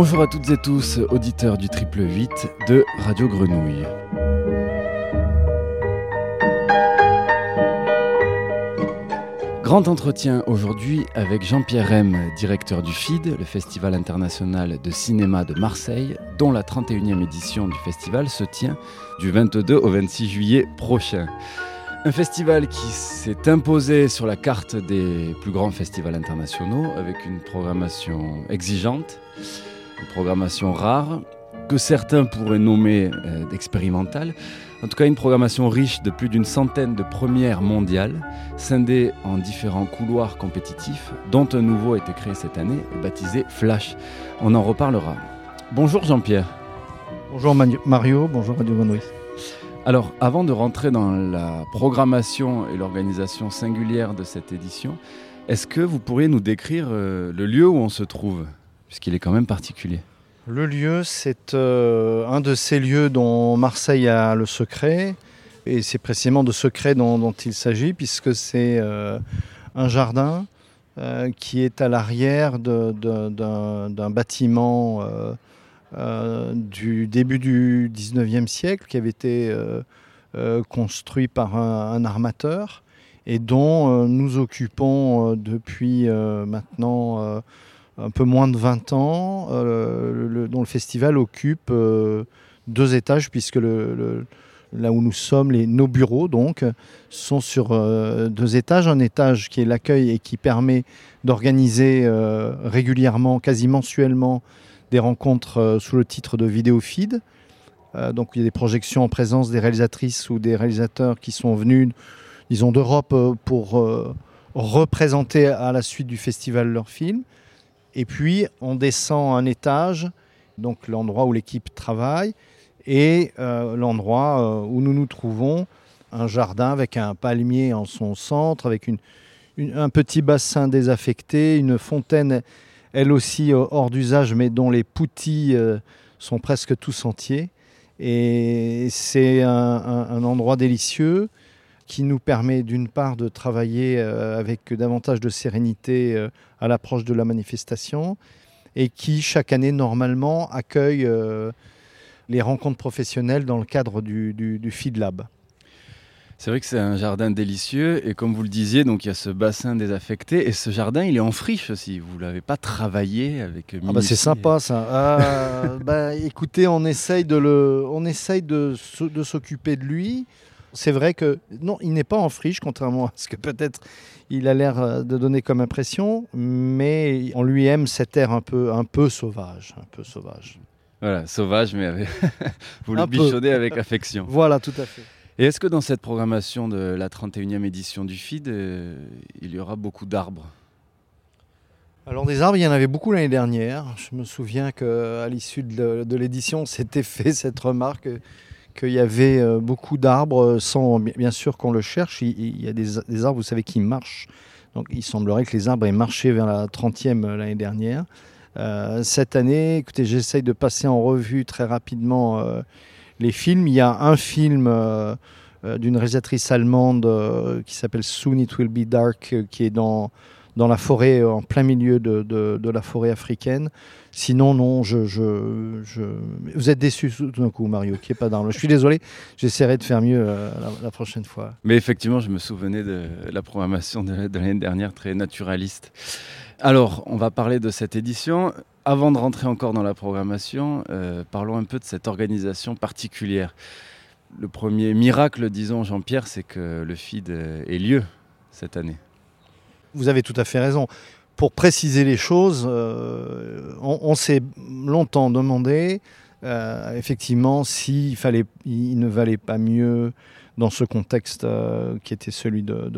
Bonjour à toutes et tous, auditeurs du triple 8 de Radio Grenouille. Grand entretien aujourd'hui avec Jean-Pierre Rem, directeur du FID, le Festival international de cinéma de Marseille, dont la 31e édition du festival se tient du 22 au 26 juillet prochain. Un festival qui s'est imposé sur la carte des plus grands festivals internationaux avec une programmation exigeante, une programmation rare, que certains pourraient nommer euh, expérimentale, en tout cas, une programmation riche de plus d'une centaine de premières mondiales, scindées en différents couloirs compétitifs, dont un nouveau a été créé cette année, baptisé Flash. On en reparlera. Bonjour Jean-Pierre. Bonjour Mario, bonjour Radio Grenouille. Alors, avant de rentrer dans la programmation et l'organisation singulière de cette édition, est-ce que vous pourriez nous décrire euh, le lieu où on se trouve, puisqu'il est quand même particulier le lieu, c'est euh, un de ces lieux dont Marseille a le secret. Et c'est précisément de secret dont, il s'agit, puisque c'est euh, un jardin euh, qui est à l'arrière d'un bâtiment du début du 19e siècle, qui avait été construit par un, armateur et dont nous occupons depuis maintenant un peu moins de 20 ans, euh, dont le festival occupe euh, deux étages, puisque là où nous sommes, les, nos bureaux donc, sont sur euh, deux étages. Un étage qui est l'accueil et qui permet d'organiser régulièrement, quasi mensuellement, des rencontres sous le titre de vidéo feed. donc il y a des projections en présence des réalisatrices ou des réalisateurs qui sont venus, disons, d'Europe pour représenter à la suite du festival leurs films. Et puis, on descend un étage, donc l'endroit où l'équipe travaille, et euh, l'endroit euh, où nous nous trouvons, un jardin avec un palmier en son centre, avec un petit bassin désaffecté, une fontaine, elle aussi euh, hors d'usage, mais dont les poutis sont presque tous entiers. Et c'est un, endroit délicieux qui nous permet d'une part de travailler euh, avec davantage de sérénité euh, à l'approche de la manifestation et qui chaque année normalement accueille euh, les rencontres professionnelles dans le cadre du, du, Feed Lab. C'est vrai que c'est un jardin délicieux et comme vous le disiez, donc il y a ce bassin désaffecté et ce jardin il est en friche aussi. Vous l'avez pas travaillé avec. Ah bah c'est sympa ça. bah, écoutez, on essaye de le, on essaye de, de s'occuper de lui. C'est vrai que non, il n'est pas en friche, contrairement à ce que peut-être il a l'air euh, de donner comme impression, mais on lui aime cet air un peu, un peu sauvage, un peu sauvage. Voilà, sauvage, mais avec... vous le bichonnez avec affection. Voilà, tout à fait. Et est-ce que dans cette programmation de la 31e édition du FID, euh, il y aura beaucoup d'arbres? Alors des arbres, il y en avait beaucoup l'année dernière. Je me souviens qu'à l'issue de, l'édition, s'était fait cette remarque qu'il y avait euh, beaucoup d'arbres euh, sans bien sûr qu'on le cherche. Il, y a des, arbres, vous savez, qui marchent. Donc il semblerait que les arbres aient marché vers la 30e euh, l'année dernière. cette année, écoutez, j'essaye de passer en revue très rapidement les films. Il y a un film d'une réalisatrice allemande qui s'appelle Soon It Will Be Dark, qui est dans dans la forêt, en plein milieu de, la forêt africaine. Sinon, non, vous êtes déçu tout d'un coup, Mario, qui est pas le. Je suis désolé, j'essaierai de faire mieux euh, la, prochaine fois. Mais effectivement, je me souvenais de la programmation de, l'année dernière, très naturaliste. Alors, on va parler de cette édition. Avant de rentrer encore dans la programmation, euh, parlons un peu de cette organisation particulière. Le premier miracle, disons, Jean-Pierre, c'est que le FID ait lieu cette année. Vous avez tout à fait raison. Pour préciser les choses, euh, on, s'est longtemps demandé euh, effectivement s'il il ne valait pas mieux dans ce contexte euh, qui était celui de,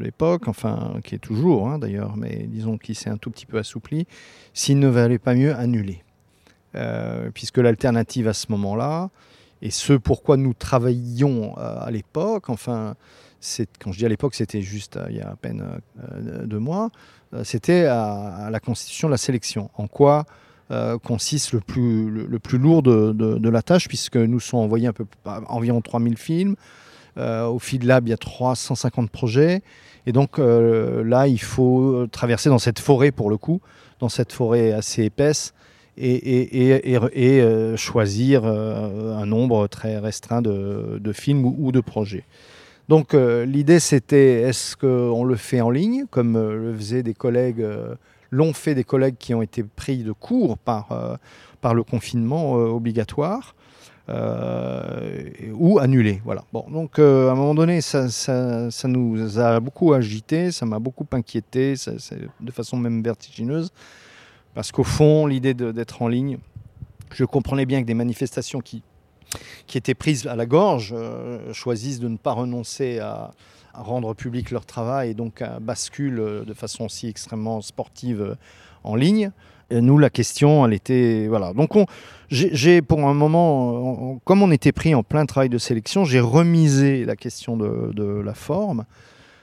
l'époque, enfin qui est toujours hein, d'ailleurs, mais disons qu'il s'est un tout petit peu assoupli, s'il ne valait pas mieux annuler. puisque l'alternative à ce moment-là, et ce pourquoi nous travaillions à l'époque, enfin quand je dis à l'époque, c'était juste euh, il y a à peine euh, deux mois, euh, c'était à, la constitution de la sélection. En quoi consiste le plus, le, plus lourd de, la tâche, puisque nous sont envoyés un peu, environ 3000 films. au Feed Lab, il y a 350 projets. Et donc là, il faut traverser dans cette forêt, pour le coup, dans cette forêt assez épaisse, et, choisir un nombre très restreint de, films ou, de projets. Donc l'idée c'était est-ce qu'on le fait en ligne comme le faisaient des collègues, l'ont fait des collègues qui ont été pris de court par, par le confinement obligatoire euh, ou annulé. Voilà. Bon, donc euh, à un moment donné, ça, ça, ça, nous a beaucoup agité, ça m'a beaucoup inquiété, ça, de façon même vertigineuse, parce qu'au fond, l'idée d'être en ligne, je comprenais bien que des manifestations qui, qui étaient prises à la gorge euh, choisissent de ne pas renoncer à, rendre public leur travail et donc basculent de façon aussi extrêmement sportive en ligne. Nous, la question, elle était. Voilà. Donc, j'ai, pour un moment, comme on était pris en plein travail de sélection, j'ai remisé la question de, la forme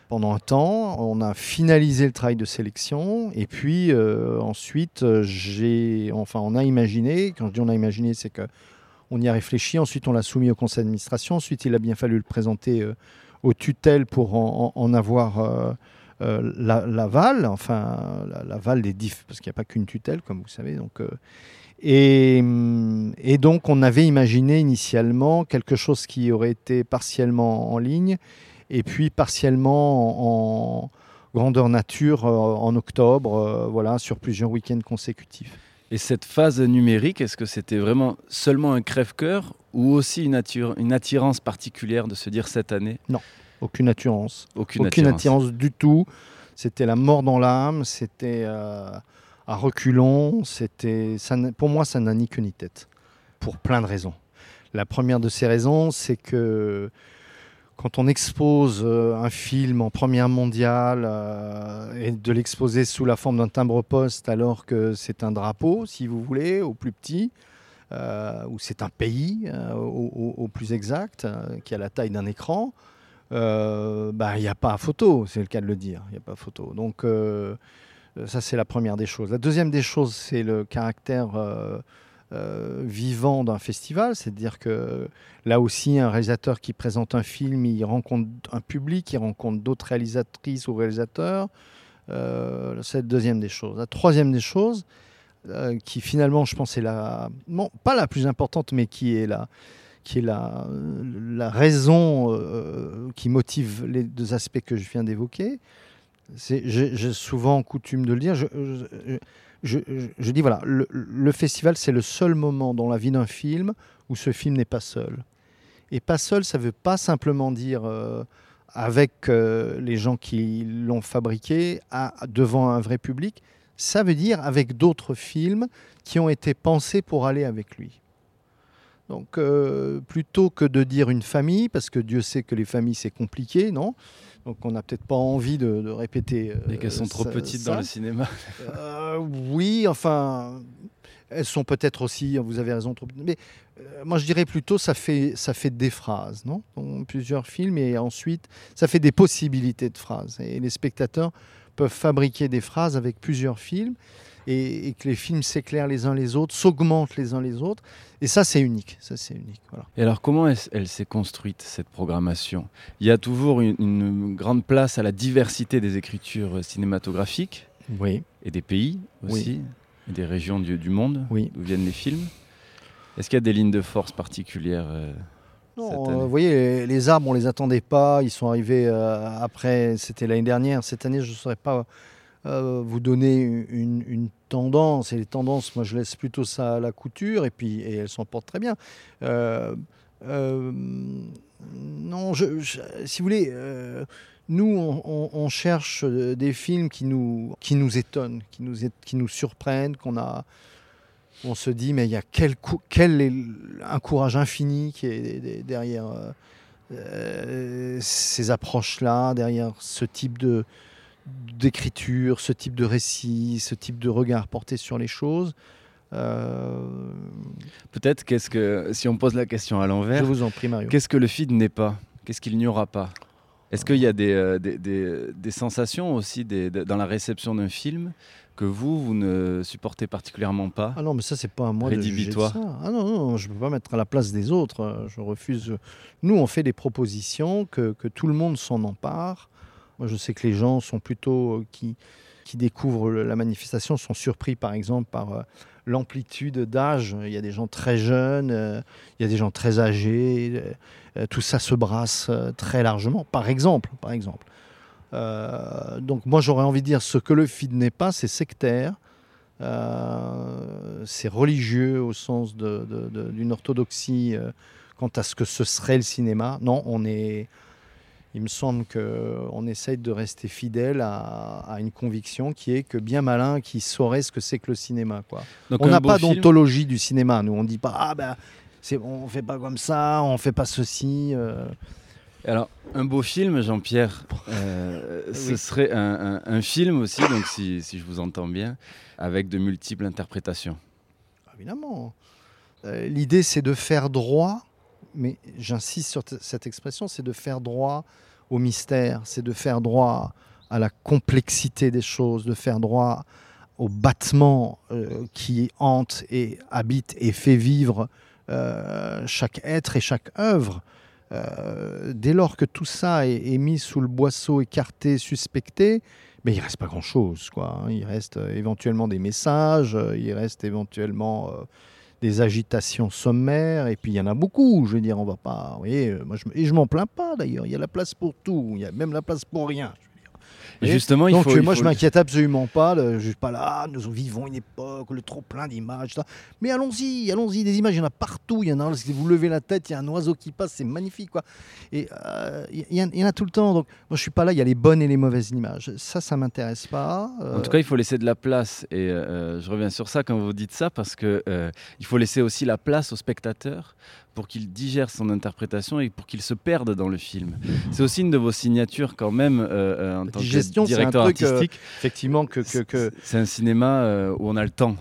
pendant un temps. On a finalisé le travail de sélection. Et puis, euh, ensuite, j'ai. Enfin, on a imaginé. Quand je dis on a imaginé, c'est que. On y a réfléchi, ensuite on l'a soumis au conseil d'administration, ensuite il a bien fallu le présenter euh, aux tutelles pour en, avoir euh, euh, l'aval, enfin l'aval des DIF, parce qu'il n'y a pas qu'une tutelle, comme vous savez. Donc, euh, et, donc on avait imaginé initialement quelque chose qui aurait été partiellement en ligne et puis partiellement en, grandeur nature en octobre, voilà, sur plusieurs week-ends consécutifs. Et cette phase numérique, est-ce que c'était vraiment seulement un crève-cœur ou aussi une, une attirance particulière de se dire cette année? Non, aucune attirance. Aucune, attirance. du tout. C'était la mort dans l'âme, c'était euh, à reculons, c'était, pour moi ça n'a ni queue ni tête, pour plein de raisons. La première de ces raisons, c'est que quand on expose euh, un film en première mondiale euh, et de l'exposer sous la forme d'un timbre-poste alors que c'est un drapeau, si vous voulez, au plus petit, ou c'est un pays au, plus exact, qui a la taille d'un écran, euh, bah, il n'y a pas photo, c'est le cas de le dire. Il n'y a pas photo. Donc, euh, ça, c'est la première des choses. La deuxième des choses, c'est le caractère euh, vivant d'un festival. C'est-à-dire que là aussi, un réalisateur qui présente un film, il rencontre un public, il rencontre d'autres réalisatrices ou réalisateurs. c'est la deuxième des choses. La troisième des choses, qui finalement, je pense, est la. Non, pas la plus importante, mais qui est la qui est la, la raison euh, qui motive les deux aspects que je viens d'évoquer. J'ai souvent coutume de le dire. Dis voilà, le, festival, c'est le seul moment dans la vie d'un film où ce film n'est pas seul. Et pas seul, ça ne veut pas simplement dire euh, avec euh, les gens qui l'ont fabriqué devant un vrai public. Ça veut dire avec d'autres films qui ont été pensés pour aller avec lui. Donc, euh, plutôt que de dire une famille, parce que Dieu sait que les familles c'est compliqué, non? Donc, on n'a peut-être pas envie de, répéter. Euh, Et qu'elles sont trop petites dans le cinéma. Euh, oui, enfin, elles sont peut-être aussi. Vous avez raison, trop. Mais moi, je dirais plutôt, ça fait ça fait des phrases, non? Plusieurs films et ensuite, ça fait des possibilités de phrases. Et les spectateurs peuvent fabriquer des phrases avec plusieurs films et, que les films s'éclairent les uns les autres, s'augmentent les uns les autres. Et ça, c'est unique. Ça, c'est unique. Voilà. Et alors, comment elle, s'est construite cette programmation? Il y a toujours une, grande place à la diversité des écritures cinématographiques. Oui. Et des pays aussi, et des régions du, monde oui. d'où viennent les films. Est-ce qu'il y a des lignes de force particulières euh, non, euh, vous voyez, les, arbres, on les attendait pas. Ils sont arrivés euh, après, c'était l'année dernière. Cette année, je ne saurais pas euh, vous donner une, tendance. Et les tendances, moi, je laisse plutôt ça à la couture, et puis et elles s'en portent très bien. Euh, euh, non, si vous voulez, nous, on, cherche des films qui nous, qui nous étonnent, qui nous, qui nous surprennent, qu'on a. On se dit, mais il y a quel, quel un courage infini qui est derrière ces approches-là, derrière ce type de, d'écriture, ce type de récit, ce type de regard porté sur les choses. Euh, Peut-être qu'est-ce que, si on pose la question à l'envers, je vous en prie Mario. Qu'est-ce que le feed n'est pas? Qu'est-ce qu'il n'y aura pas? Est-ce qu'il y a des, euh, des, des, sensations aussi dans la réception d'un film que vous, vous ne supportez particulièrement pas? Ah non, mais ça, c'est pas à moi de juger ça. Ah non, non, je ne peux pas mettre à la place des autres. Je refuse. Nous, on fait des propositions, que, que tout le monde s'en empare. Moi, je sais que les gens sont plutôt euh, qui, qui découvrent la manifestation sont surpris, par exemple, par euh, l'amplitude d'âge. Il y a des gens très jeunes, il y a des gens très âgés. tout ça se brasse très largement, par exemple. Par exemple. donc moi j'aurais envie de dire ce que le FID n'est pas, c'est sectaire, c'est religieux au sens d'une orthodoxie quant à ce que ce serait le cinéma. Non, on est, il me semble qu'on essaye de rester fidèle à, une conviction qui est que bien malin qui saurait ce que c'est que le cinéma. Quoi. on n'a pas d'ontologie du cinéma. Nous, on ne dit pas ah ben c'est on fait pas comme ça, on fait pas ceci. Euh. Alors, un beau film, Jean-Pierre, euh, ce serait un, film aussi, donc si, si, je vous entends bien, avec de multiples interprétations. Évidemment. Euh, l'idée, c'est de faire droit mais j'insiste sur cette expression, c'est de faire droit au mystère, c'est de faire droit à la complexité des choses, de faire droit au battement euh, qui hante et habite et fait vivre euh, chaque être et chaque œuvre. Euh, dès lors que tout ça est, mis sous le boisseau écarté, suspecté, mais il reste pas grand-chose. Quoi. Hein. Il reste éventuellement des messages, il reste éventuellement des agitations sommaires, et puis il y en a beaucoup, je veux dire, on va pas... Vous voyez, euh, moi je, et je m'en plains pas d'ailleurs, il y a la place pour tout, il y a même la place pour rien. Justement, il Donc, faut, moi, je m'inquiète absolument pas. je suis pas là. Nous vivons une époque, le trop plein d'images. Mais allons-y, allons-y. Des images, il y en a partout. Il y en a. Si vous levez la tête, il y a un oiseau qui passe, c'est magnifique, quoi. Et euh, il, y en a tout le temps. Donc, moi, je suis pas là. Il y a les bonnes et les mauvaises images. Ça, ça m'intéresse pas. En tout cas, il faut laisser de la place. Et euh, je reviens sur ça quand vous dites ça, parce que euh, il faut laisser aussi la place au spectateur pour qu'il digère son interprétation et pour qu'il se perde dans le film. C'est aussi une de vos signatures quand même euh, euh, en tant que directeur truc, euh, artistique. effectivement, que, que, c'est un cinéma où on a le temps.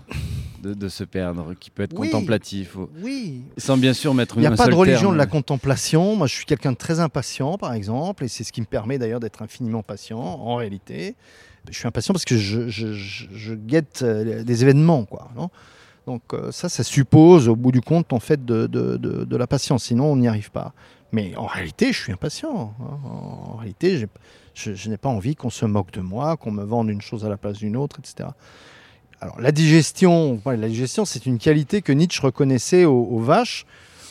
De, se perdre, qui peut être contemplatif. Oui. Sans bien sûr mettre une. Il n'y a pas de religion de la contemplation. Moi, je suis quelqu'un de très impatient, par exemple, et c'est ce qui me permet d'ailleurs d'être infiniment patient, en réalité. Je suis impatient parce que je, je, je guette des événements, quoi. Non? Donc euh, ça, ça suppose au bout du compte en fait de, de, de, la patience, sinon on n'y arrive pas. Mais en réalité, je suis impatient. Hein. En réalité, je, je n'ai pas envie qu'on se moque de moi, qu'on me vende une chose à la place d'une autre, etc. Alors la digestion, la digestion, c'est une qualité que Nietzsche reconnaissait aux, vaches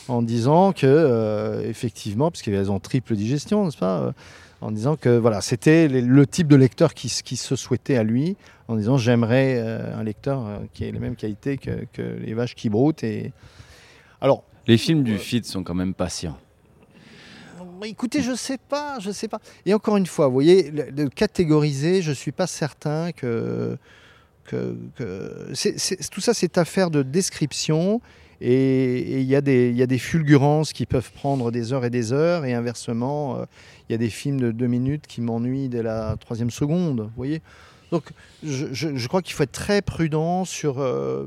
en disant que euh, effectivement, puisqu'elles ont triple digestion, n'est-ce pas euh, en disant que voilà, c'était le type de lecteur qui, qui, se souhaitait à lui, en disant j'aimerais euh, un lecteur euh, qui ait les mêmes qualités que, que, les vaches qui broutent. Et... Alors, les films du feed sont quand même patients. Écoutez, je sais pas, je sais pas. Et encore une fois, vous voyez, de catégoriser, je suis pas certain que, que, que tout ça, c'est affaire de description et il y, a des fulgurances qui peuvent prendre des heures et des heures, et inversement, euh, il y a des films de deux minutes qui m'ennuient dès la troisième seconde. Vous voyez Donc, je, crois qu'il faut être très prudent sur. Euh,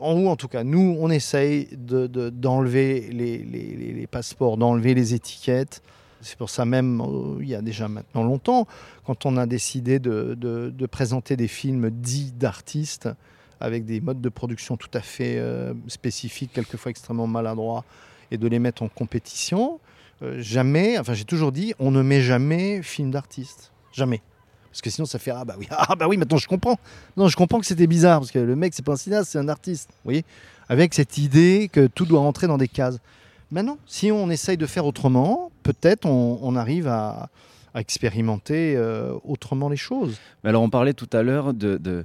en haut, en tout cas, nous, on essaye d'enlever de, les, passeports, d'enlever les étiquettes. C'est pour ça même, euh, il y a déjà maintenant longtemps, quand on a décidé de présenter des films dits d'artistes, avec des modes de production tout à fait euh, spécifiques, quelquefois extrêmement maladroits, et de les mettre en compétition. Euh, jamais, enfin j'ai toujours dit, on ne met jamais film d'artiste. Jamais. Parce que sinon ça fait ah bah oui, ah bah oui, maintenant je comprends. Non, je comprends que c'était bizarre parce que le mec c'est pas un cinéaste, c'est un artiste. Vous voyez Avec cette idée que tout doit rentrer dans des cases. Maintenant, si on essaye de faire autrement, peut-être on, arrive à, expérimenter euh, autrement les choses. Mais alors on parlait tout à l'heure de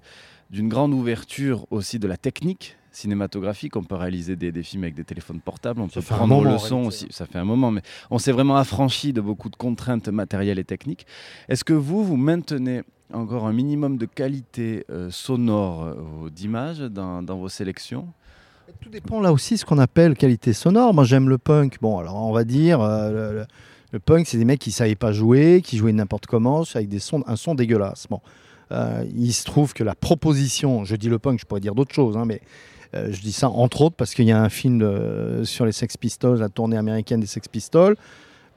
d'une grande ouverture aussi de la technique cinématographique. On peut réaliser des, films avec des téléphones portables, on peut prendre le son aussi. Ça fait un moment, mais on s'est vraiment affranchi de beaucoup de contraintes matérielles et techniques. Est-ce que vous, vous maintenez encore un minimum de qualité euh, sonore euh, d'image dans, vos sélections? Tout dépend là aussi ce qu'on appelle qualité sonore. Moi, j'aime le punk. Bon, alors on va dire. Euh, le, punk, c'est des mecs qui ne savaient pas jouer, qui jouaient n'importe comment, avec des sons, un son dégueulasse. Bon, euh, il se trouve que la proposition, je dis le punk, je pourrais dire d'autres choses, hein, mais euh, je dis ça entre autres parce qu'il y a un film euh, sur les Sex Pistols, la tournée américaine des Sex Pistols,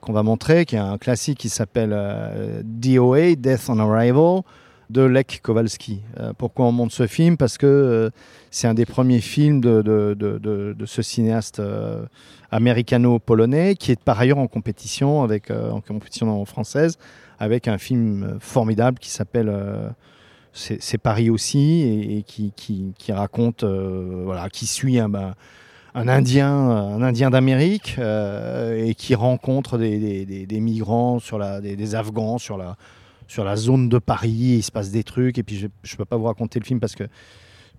qu'on va montrer, qui est un classique qui s'appelle DOA, Death on Arrival, de Lech Kowalski. pourquoi on montre ce film? Parce que c'est un des premiers films de, de, ce cinéaste américano-polonais qui est par ailleurs en compétition, avec, en compétition française avec un film formidable qui s'appelle euh, c'est Paris aussi, et, qui, qui, raconte, voilà, qui suit un, ben, un Indien, un Indien d'Amérique, et qui rencontre des, des, migrants, sur la, des, Afghans sur la, sur la zone de Paris, il se passe des trucs, et puis je ne peux pas vous raconter le film parce que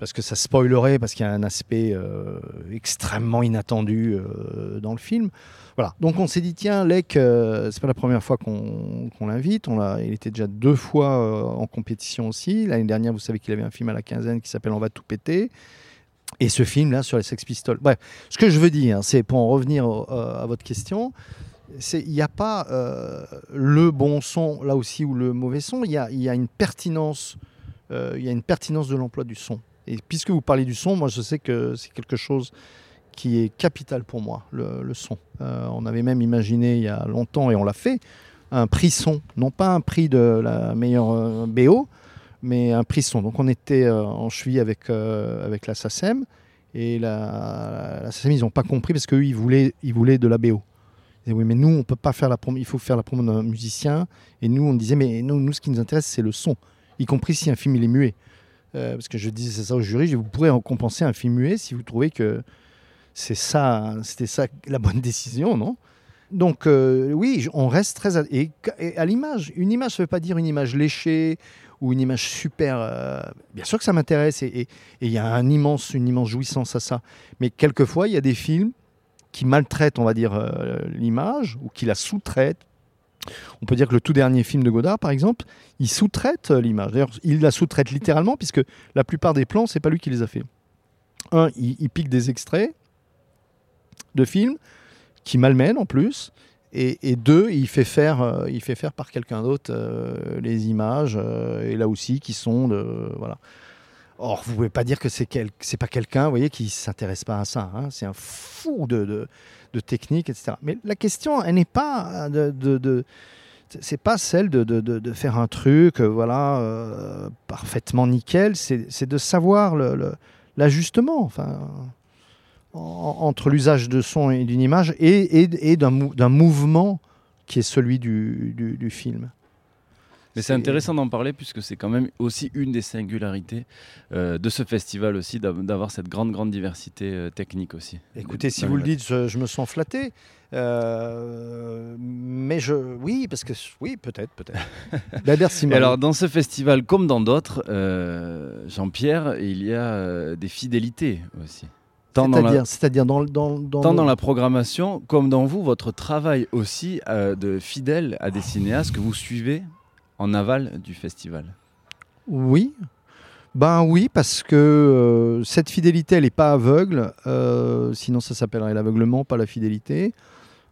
parce que ça spoilerait, parce qu'il y a un aspect euh, extrêmement inattendu euh, dans le film. Voilà. Donc on s'est dit tiens, Lec, euh, c'est pas la première fois qu'on l'invite. Il était déjà deux fois en compétition aussi. L'année dernière, vous savez qu'il avait un film à la quinzaine qui s'appelle On va tout péter. Et ce film-là sur les Sex Pistols. Bref, ce que je veux dire, c'est pour en revenir à votre question, il n'y a pas le bon son là aussi ou le mauvais son. Il y a, une pertinence. Il y a une pertinence de l'emploi du son. Et puisque vous parlez du son, moi je sais que c'est quelque chose qui est capital pour moi, le, son. Euh, on avait même imaginé il y a longtemps, et on l'a fait, un prix son. Non pas un prix de la meilleure euh, BO, mais un prix son. Donc on était euh, en cheville avec, avec la SACEM, et la, SACEM, ils n'ont pas compris parce qu'eux, ils voulaient, ils voulaient de la BO. Ils disaient, oui, mais nous, on peut pas faire la promo, il faut faire la promo d'un musicien. Et nous, on disait, mais nous, nous, ce qui nous intéresse, c'est le son, y compris si un film il est muet. Euh, parce que je disais ça au jury, vous pourrez en compenser un film muet si vous trouvez que c'est ça, c'était ça la bonne décision, non? Donc euh, oui, on reste très à, à l'image. Une image, ça ne veut pas dire une image léchée ou une image super. Euh, bien sûr que ça m'intéresse et il y a un immense, une immense jouissance à ça. Mais quelquefois, il y a des films qui maltraitent, on va dire, l'image ou qui la sous-traitent on peut dire que le tout dernier film de Godard, par exemple, il sous-traite euh, l'image. D'ailleurs, il la sous-traite littéralement, puisque la plupart des plans, c'est pas lui qui les a fait. Un, il, pique des extraits de films qui malmènent en plus. Et, deux, il fait faire, euh, il fait faire par quelqu'un d'autre euh, les images, et là aussi, qui sont de. Voilà. Or, vous pouvez pas dire que c'est quel, pas quelqu'un, voyez, qui s'intéresse pas à ça. Hein. C'est un fou de de technique, etc. Mais la question, elle n'est pas de, de, c'est pas celle de, de, faire un truc, euh, voilà, euh, parfaitement nickel. C'est de savoir l'ajustement, enfin, entre l'usage de son et d'une image et, d'un mouvement qui est celui du film. Mais c'est intéressant d'en parler puisque c'est quand même aussi une des singularités euh, de ce festival aussi, d'avoir cette grande, grande diversité euh, technique aussi. Écoutez, si vous le dites, je, me sens flatté. Euh, mais je, oui, parce que oui, peut-être, peut-être. ben, merci. alors, dans ce festival, comme dans d'autres, Jean-Pierre, il y a des fidélités aussi. C'est-à-dire dans, dans, dans, tant dans la programmation comme dans vous, votre travail aussi de fidèle à des cinéastes que vous suivez en aval du festival Oui. Ben oui, parce que euh, cette fidélité, elle n'est pas aveugle, euh, sinon ça s'appellerait l'aveuglement, pas la fidélité.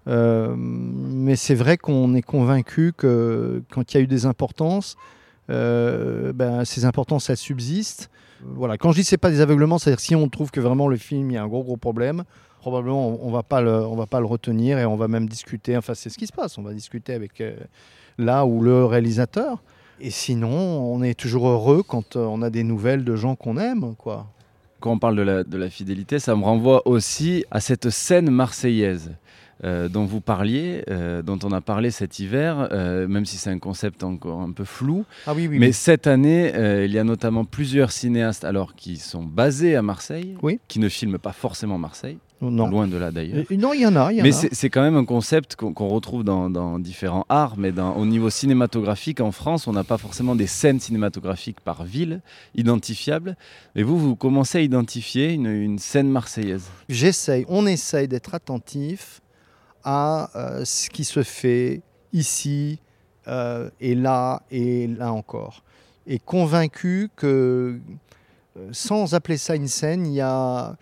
Euh, mais c'est vrai qu'on est convaincu que quand il y a eu des importances, ben, ces importances, elles subsistent. Voilà. Quand je dis c'est pas des aveuglements, c'est-à-dire si on trouve que vraiment le film, il y a un gros gros problème, probablement on, on va pas le, on va pas le retenir et on va même discuter. Enfin, c'est ce qui se passe. On va discuter avec là ou le réalisateur. Et sinon, on est toujours heureux quand euh, on a des nouvelles de gens qu'on aime, quoi. Quand on parle de la, de la, fidélité, ça me renvoie aussi à cette scène marseillaise. Euh, dont vous parliez, euh, dont on a parlé cet hiver, même si c'est un concept encore un peu flou. Ah oui, oui, Mais cette année, il y a notamment plusieurs cinéastes alors qui sont basés à Marseille, qui ne filment pas forcément Marseille, Loin de là d'ailleurs. Non, il y en a. mais c'est quand même un concept qu'on retrouve dans, différents arts, mais au niveau cinématographique, en France, on n'a pas forcément des scènes cinématographiques par ville identifiables. Et vous, vous commencez à identifier une, scène marseillaise J'essaye, on essaye d'être attentif à euh, ce qui se fait ici euh, et là et là encore. Et convaincu que, euh, sans appeler ça une scène, il y a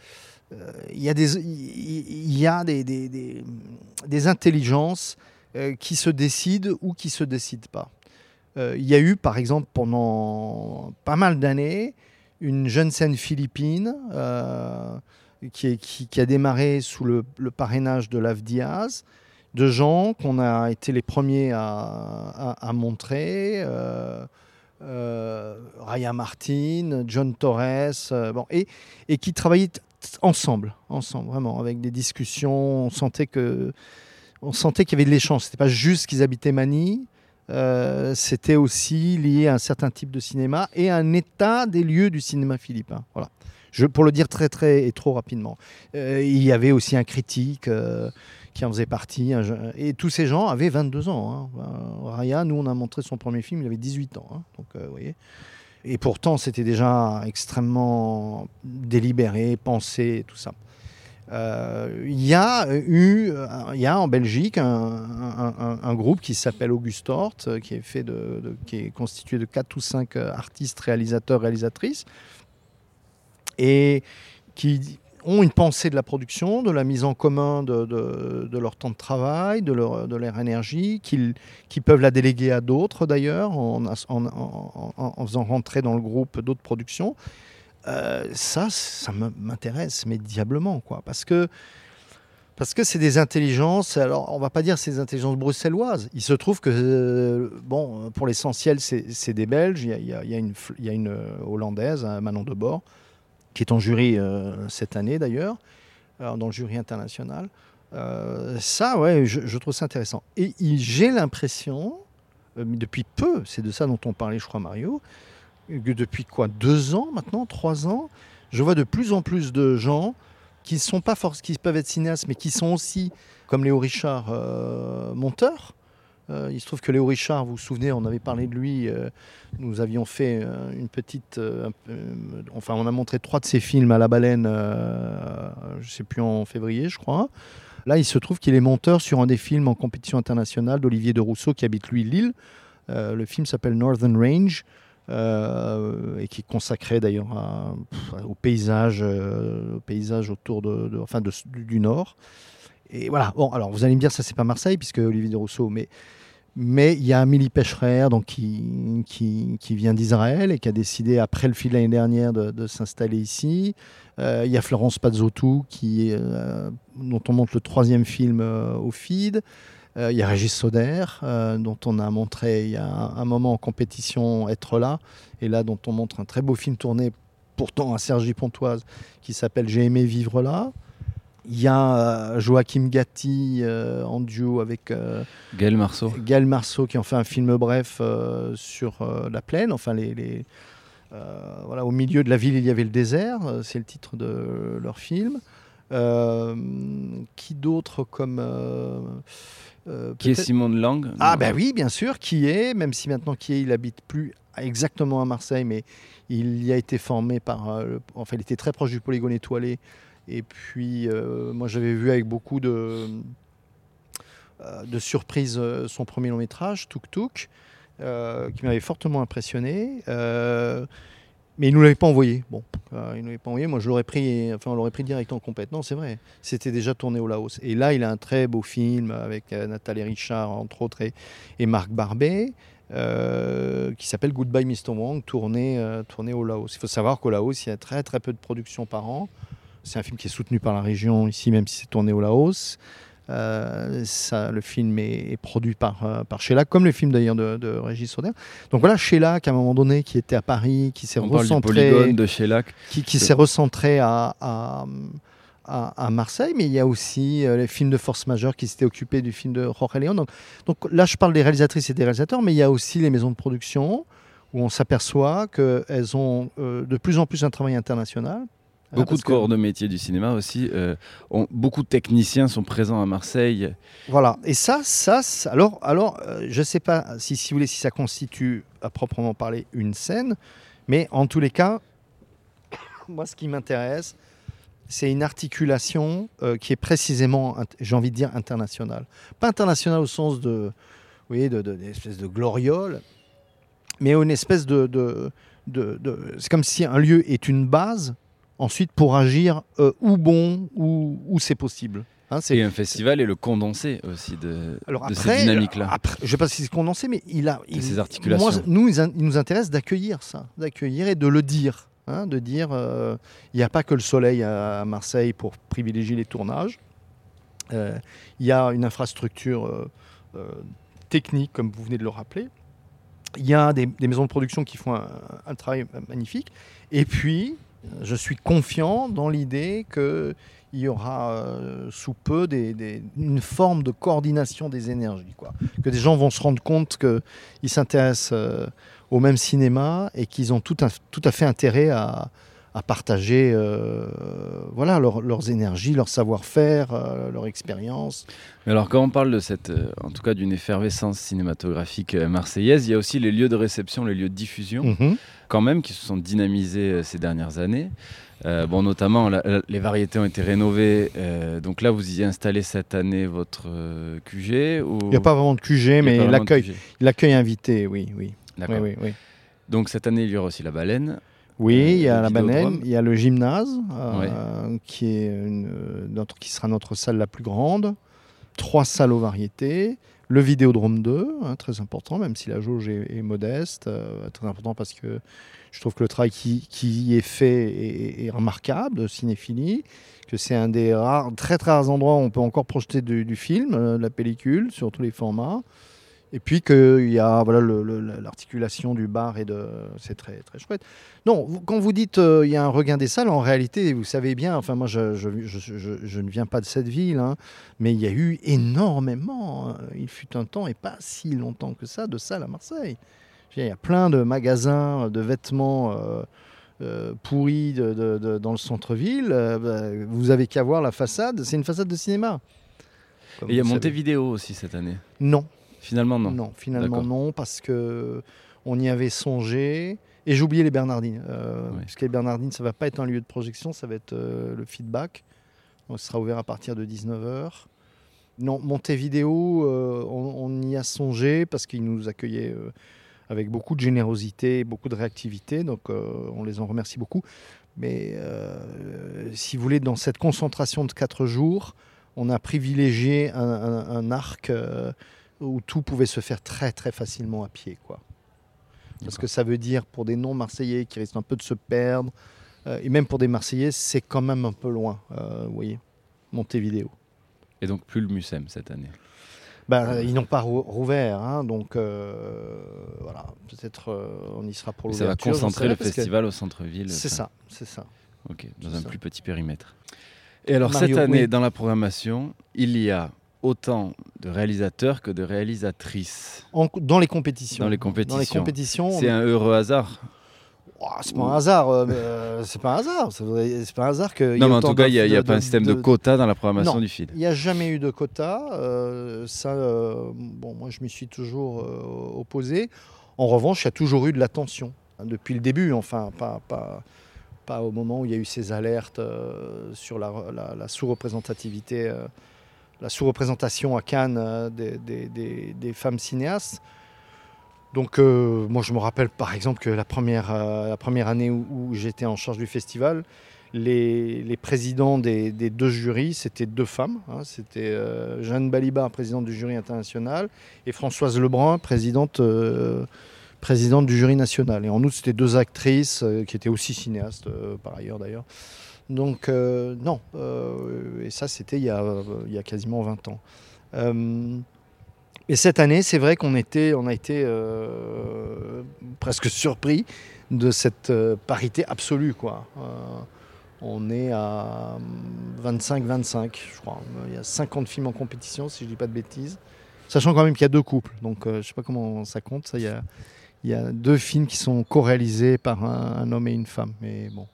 il y a des, il y a des, des, intelligences euh, qui se décident ou qui ne se décident pas. Euh, il y a eu, par exemple, pendant pas mal d'années, une jeune scène philippine qui, qui, a démarré sous le, parrainage de Lav Diaz, de gens qu'on a été les premiers à, à, montrer. Raya Martin, John Torres, bon, et, et qui travaillaient ensemble, ensemble, vraiment, avec des discussions. On sentait que, on sentait qu'il y avait de l'échange. C'était pas juste qu'ils habitaient Manille. c'était aussi lié à un certain type de cinéma et à un état des lieux du cinéma philippin. Voilà. Je, pour le dire très très et trop rapidement. il y avait aussi un critique qui en faisait partie. Et tous ces gens avaient 22 ans. Hein. Raya, nous, on a montré son premier film, il avait 18 ans. Hein. Donc, vous voyez. Et pourtant, c'était déjà extrêmement délibéré, pensé, tout ça. Euh, il y a eu, il y a en Belgique un, groupe qui s'appelle Auguste Hort, qui est, fait de, qui est constitué de 4 ou 5 artistes, réalisateurs, réalisatrices, et qui ont une pensée de la production, de la mise en commun de, leur temps de travail, de leur, énergie, qu'ils qui peuvent la déléguer à d'autres d'ailleurs, en, faisant rentrer dans le groupe d'autres productions. Euh, ça, ça m'intéresse, mais diablement, quoi. Parce que parce que c'est des intelligences, alors on va pas dire c'est des intelligences bruxelloises. Il se trouve que, euh, bon, pour l'essentiel, c'est des Belges. Il y a, une, il y a une euh, Hollandaise, Manon de Bord, qui est en jury euh, cette année d'ailleurs, dans le jury international. Euh, ça, ouais, je, trouve ça intéressant. Et j'ai l'impression, euh, depuis peu, c'est de ça dont on parlait, je crois, Mario, que depuis quoi, deux ans maintenant, trois ans, je vois de plus en plus de gens qui sont pas force, qui peuvent être cinéastes, mais qui sont aussi, comme Léo Richard, monteurs. Euh, il se trouve que Léo Richard, vous vous souvenez, on avait parlé de lui, euh, nous avions fait euh, une petite... enfin, on a montré trois de ses films à la baleine, je ne sais plus, en février, je crois. Là, il se trouve qu'il est monteur sur un des films en compétition internationale d'Olivier de Rousseau, qui habite lui Lille. le film s'appelle Northern Range. et qui est consacré d'ailleurs au paysage, au paysage autour de, enfin du nord. Et voilà. Bon, alors vous allez me dire, ça c'est pas Marseille, puisque Olivier de Rousseau, mais mais il y a Amélie Pecherer donc, qui, qui, vient d'Israël et qui a décidé, après le film l'année dernière, de, s'installer ici. Euh, il y a Florence Pazzotou, qui, euh, dont on montre le troisième film euh, au FID. il y a Régis Soder, dont on a montré il y a un, moment en compétition Être là, et là dont on montre un très beau film tourné pourtant à Sergi Pontoise qui s'appelle J'ai aimé vivre là. Il y a euh, Joachim Gatti euh, en duo avec euh, Gaël Marceau. Gaël Marceau qui en fait un film bref sur la plaine. Enfin, les, voilà, au milieu de la ville, il y avait le désert. C'est le titre de leur film. qui d'autre comme qui est Simon de Lang Ah ben oui, bien sûr, qui est, même si maintenant qui est, il habite plus exactement à Marseille, mais il y a été formé par, enfin, il était très proche du polygone étoilé et puis, euh, moi, j'avais vu avec beaucoup de, euh, de surprise euh, son premier long métrage, Tuk Tuk, qui m'avait fortement impressionné. mais il ne nous l'avait pas envoyé. Bon, il nous l'avait pas envoyé. Moi, je l'aurais pris, enfin, on l'aurait pris direct en. Non, c'est vrai. C'était déjà tourné au Laos. Et là, il a un très beau film avec Nathalie Richard, entre autres, et, Marc Barbet. qui s'appelle Goodbye Mr. Wong, tourné, tourné au Laos. Il faut savoir qu'au Laos, il y a très très peu de production par an. C'est un film qui est soutenu par la région ici, même si c'est tourné au Laos. Euh, ça, le film est, produit par, euh, par Sheila, comme le film d'ailleurs de, de, Régis Sauder. Donc voilà, Sheila, qui à un moment donné, qui était à Paris, qui s'est recentré, de qui, qui s'est recentré à, à, à, Marseille, mais il y a aussi euh, les films de force majeure qui s'étaient occupés du film de Jorge León. Donc, donc, là, je parle des réalisatrices et des réalisateurs, mais il y a aussi les maisons de production où on s'aperçoit qu'elles ont de plus en plus un travail international ah, beaucoup de corps de métier du cinéma aussi. Euh, beaucoup de techniciens sont présents à Marseille. Voilà. Et ça, ça, alors, alors, euh, je ne sais pas si, si vous voulez, si ça constitue à proprement parler une scène, mais en tous les cas, moi, ce qui m'intéresse, c'est une articulation euh, qui est précisément, j'ai envie de dire, internationale. Pas internationale au sens de, vous voyez, de, de, de gloriole, mais une espèce de, de, de c'est comme si un lieu est une base ensuite pour agir euh, où bon, où, où c'est possible. Hein, et un festival est le condensé aussi de, de cette dynamique-là. Je ne sais pas si c'est condensé, mais il a. Il, ces articulations. Moi, nous, il nous intéresse d'accueillir ça, d'accueillir et de le dire. Hein, de dire, euh, il n'y a pas que le soleil à, Marseille pour privilégier les tournages. Euh, il y a une infrastructure technique, comme vous venez de le rappeler. Il y a des, maisons de production qui font un, un travail magnifique. Et puis, Je suis confiant dans l'idée qu'il y aura sous peu une forme de coordination des énergies. Quoi. Que des gens vont se rendre compte qu'ils s'intéressent au même cinéma et qu'ils ont tout, tout à fait intérêt à, à partager euh, voilà, leurs énergies, leur savoir-faire, euh, leur expérience. Alors quand on parle de cette, euh, en tout cas d'une effervescence cinématographique marseillaise, il y a aussi les lieux de réception, les lieux de diffusion, mhm. quand même, qui se sont dynamisés ces dernières années. bon, notamment, les variétés ont été rénovées. donc là, vous y installez cette année votre QG ou... Il n'y a pas vraiment de QG, mais l'accueil, l'accueil invité, oui, oui. D'accord. Oui, oui, Donc cette année, il y aura aussi la baleine. Oui, euh, il y a la banane, il y a le gymnase, euh, qui, est notre, qui sera notre salle la plus grande, trois salles aux variétés, le Vidéodrome 2, hein, très important, même si la jauge est, modeste, euh, très important parce que je trouve que le travail qui, qui est fait est, remarquable de cinéphilie, que c'est un des rares, très très rares endroits où on peut encore projeter du, film, de la pellicule, sur tous les formats. Et puis qu'il y a voilà, l'articulation du bar et de. C'est très, très chouette. Non, quand vous dites euh, il y a un regain des salles, en réalité, vous savez bien, enfin, moi, je, je, je, je ne viens pas de cette ville, hein, mais il y a eu énormément, hein, il fut un temps, et pas si longtemps que ça, de salles à Marseille. Il y a plein de magasins de vêtements. Euh, euh, pourris de, dans le centre-ville, bah, vous avez qu'à voir la façade, c'est une façade de cinéma. Et il y a Montevideo aussi cette année Non, Finalement, non. Non, finalement, non, parce que on y avait songé. Et j'ai oublié les Bernardines. Euh, Parce que les Bernardines, ça va pas être un lieu de projection, ça va être euh, le feedback. Donc, ce sera ouvert à partir de 19h. Non, Montevideo, euh, on, on, y a songé parce qu'ils nous accueillaient euh, avec beaucoup de générosité, beaucoup de réactivité. Donc, on les en remercie beaucoup. Mais si vous voulez, dans cette concentration de 4 jours, on a privilégié un, un arc où tout pouvait se faire très très facilement à pied. Quoi. Parce que ça veut dire pour des non-marseillais qui risquent un peu de se perdre, euh, et même pour des Marseillais, c'est quand même un peu loin, euh, vous voyez, Montevideo. Et donc plus le Mucem cette année ben, Ils n'ont pas rouvert, hein, donc euh, voilà, peut-être on y sera pour l'ouverture. Ça va concentrer le festival au centre-ville. C'est ça, c'est ça. Ok, dans un plus petit périmètre. Et alors cette année, dans la programmation, il y a autant de réalisateurs que de réalisatrices. dans les compétitions. Dans les compétitions. Dans les compétitions c'est un heureux hasard. Oh, c'est pas un hasard. Euh, euh, c'est pas un hasard. C'est pas un hasard que. Non, mais en tout cas, il n'y a, pas un système de, quota dans la programmation du film. Il n'y a jamais eu de quota. Euh, ça, bon, moi, je m'y suis toujours opposé. En revanche, il y a toujours eu de l'attention hein, depuis le début. Enfin, pas, pas, pas au moment où il y a eu ces alertes sur la, la sous-représentativité la sous-représentation à Cannes euh, des, femmes cinéastes. Donc euh, moi je me rappelle par exemple que la première, euh, année où, j'étais en charge du festival, les, présidents des, deux jurys, c'était deux femmes. Hein. c'était Jeanne Balibar, présidente du jury international, et Françoise Lebrun, présidente, présidente du jury national. Et en outre, c'était deux actrices qui étaient aussi cinéastes, par ailleurs d'ailleurs. Donc euh, non, euh, et ça c'était il, y a quasiment 20 ans. Euh, et cette année, c'est vrai qu'on était, on a été presque surpris de cette parité absolue. Quoi. on est à 25-25, je crois. Il y a 50 films en compétition, si je ne dis pas de bêtises. Sachant quand même qu'il y a deux couples, donc je ne sais pas comment ça compte. Ça, il, y a, il y a deux films qui sont co-réalisés par un, un homme et une femme. Mais bon,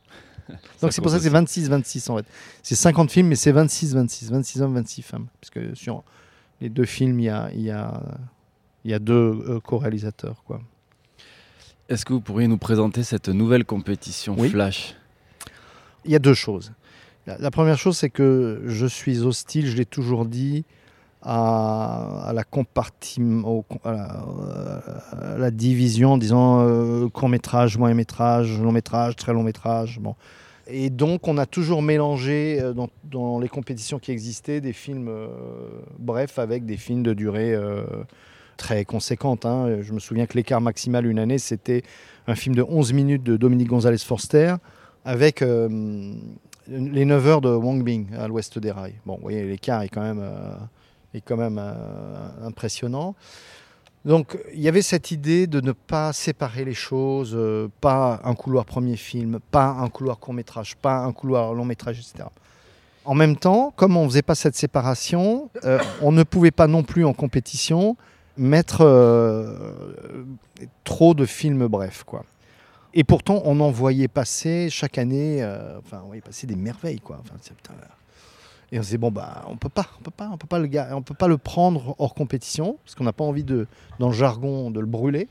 donc c'est pour ça que c'est 26-26 en fait. C'est 50 films, mais c'est 26-26. 26 hommes, 26 femmes. Parce que sur les deux films, il y a, y a, y a deux euh, co-réalisateurs. Quoi. Est-ce que vous pourriez nous présenter cette nouvelle compétition Flash? Il y a deux choses. La, première chose, c'est que je suis hostile, je l'ai toujours dit, à, la, la, division, disons euh, court métrage, moyen métrage, long métrage, très long métrage. Bon. Et donc on a toujours mélangé euh, dans, les compétitions qui existaient des films euh, brefs avec des films de durée très conséquente. Hein. Je me souviens que l'écart maximal une année, c'était un film de 11 minutes de Dominique Gonzalez Forster avec les 9 heures de Wang Bing à l'ouest des rails. Bon, vous voyez, l'écart est quand même est quand même euh, impressionnant. Donc il y avait cette idée de ne pas séparer les choses, euh, pas un couloir premier film, pas un couloir court métrage, pas un couloir long métrage, etc. En même temps, comme on ne faisait pas cette séparation, euh, on ne pouvait pas non plus en compétition mettre trop de films brefs. Quoi. Et pourtant, on en voyait passer chaque année, enfin, on voyait passer des merveilles. Quoi. Enfin, et on se dit bon bah on peut pas, on peut pas, on peut pas le on peut pas le prendre hors compétition parce qu'on n'a pas envie de dans le jargon de le brûler,